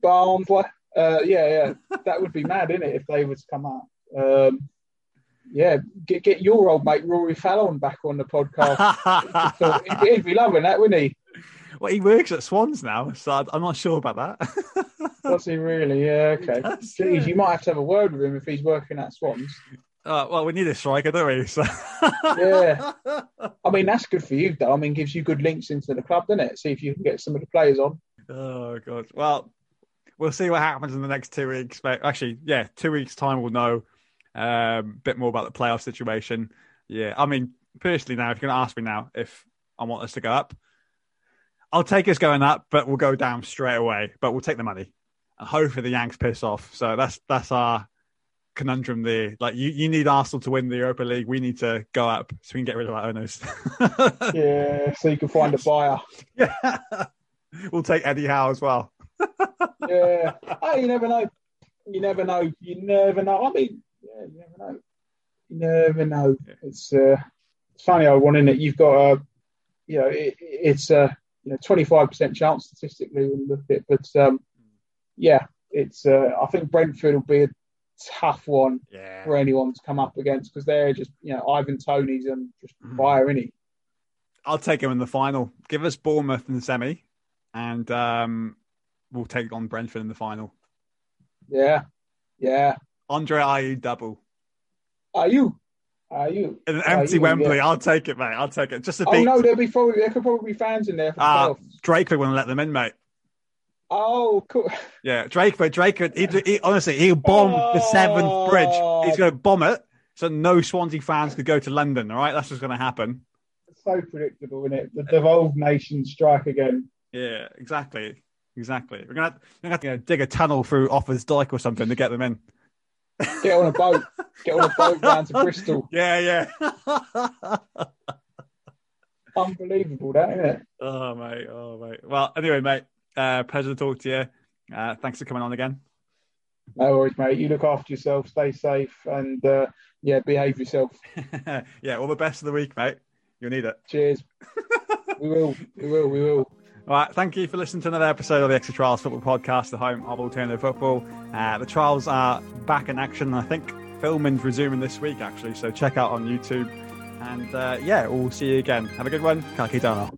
Speaker 2: Barnsley. Uh, yeah, yeah, that would be mad, isn't it, if they were to come out? Um, yeah, get get your old mate Rory Fallon back on the podcast. he'd, he'd, be loving that, wouldn't he?
Speaker 1: Well, he works at Swans now, so I'm not sure about that.
Speaker 2: Does he really? Yeah, okay. Jeez, yeah. you might have to have a word with him if he's working at Swans.
Speaker 1: Uh, well, we need a striker, don't we? So...
Speaker 2: yeah. I mean, that's good for you, though. I mean, gives you good links into the club, doesn't it? See if you can get some of the players on.
Speaker 1: Oh, God. Well, we'll see what happens in the next two weeks. But actually, yeah, two weeks' time, we'll know um, a bit more about the playoff situation. Yeah, I mean, personally, now, if you're going to ask me now if I want us to go up, I'll take us going up, but we'll go down straight away. But we'll take the money and hopefully the Yanks piss off. So that's that's our conundrum there. Like you, you need Arsenal to win the Europa League. We need to go up so we can get rid of our owners.
Speaker 2: yeah, so you can find a buyer.
Speaker 1: Yeah, we'll take Eddie Howe as well.
Speaker 2: yeah, hey, you never know. You never know. You never know. I mean, yeah, you never know. You never know. Yeah. It's uh, it's funny old one, isn't it? You've got a, uh, you know, it, it's a you know twenty five percent chance statistically when you look at it, but um, yeah, it's uh, I think Brentford will be a tough one yeah. for anyone to come up against because they're just you know Ivan Toney's and just mm. fire in it.
Speaker 1: I'll take him in the final. Give us Bournemouth in the semi, and um, we'll take on Brentford in the final.
Speaker 2: Yeah, yeah.
Speaker 1: Andre Ayew double.
Speaker 2: Are you? Are you?
Speaker 1: An empty Wembley, yeah. I'll take it, mate. I'll take it. Just a
Speaker 2: oh, no, there'll be probably there could probably be fans in there. For uh,
Speaker 1: Drake would want to let them in, mate.
Speaker 2: Oh, cool.
Speaker 1: Yeah, Drake, but Drake, he, he, honestly, he'll bomb oh. the Severn Bridge. He's going to bomb it, so no Swansea fans could go to London. All right, that's what's going to happen.
Speaker 2: It's so predictable, isn't it? The devolved nation strike again.
Speaker 1: Yeah, exactly. exactly. We're gonna have, we're gonna have to you know, dig a tunnel through Offa's Dyke or something to get them in.
Speaker 2: Get on a boat. Get on a boat down to Bristol.
Speaker 1: Yeah, yeah.
Speaker 2: Unbelievable, that isn't it?
Speaker 1: oh mate, oh mate. Well, anyway, mate. Uh, pleasure to talk to you. Uh, thanks for coming on again.
Speaker 2: No worries, mate. You look after yourself, stay safe, and uh, yeah, behave yourself.
Speaker 1: yeah, all the best of the week, mate. You'll need it.
Speaker 2: Cheers. we will. We will. We will.
Speaker 1: All right, thank you for listening to another episode of the Extra Trials Football Podcast, the home of alternative football. Uh, the trials are back in action. I think filming's resuming this week, actually, so check out on YouTube. And uh, yeah, we'll see you again. Have a good one. Kaki Dana.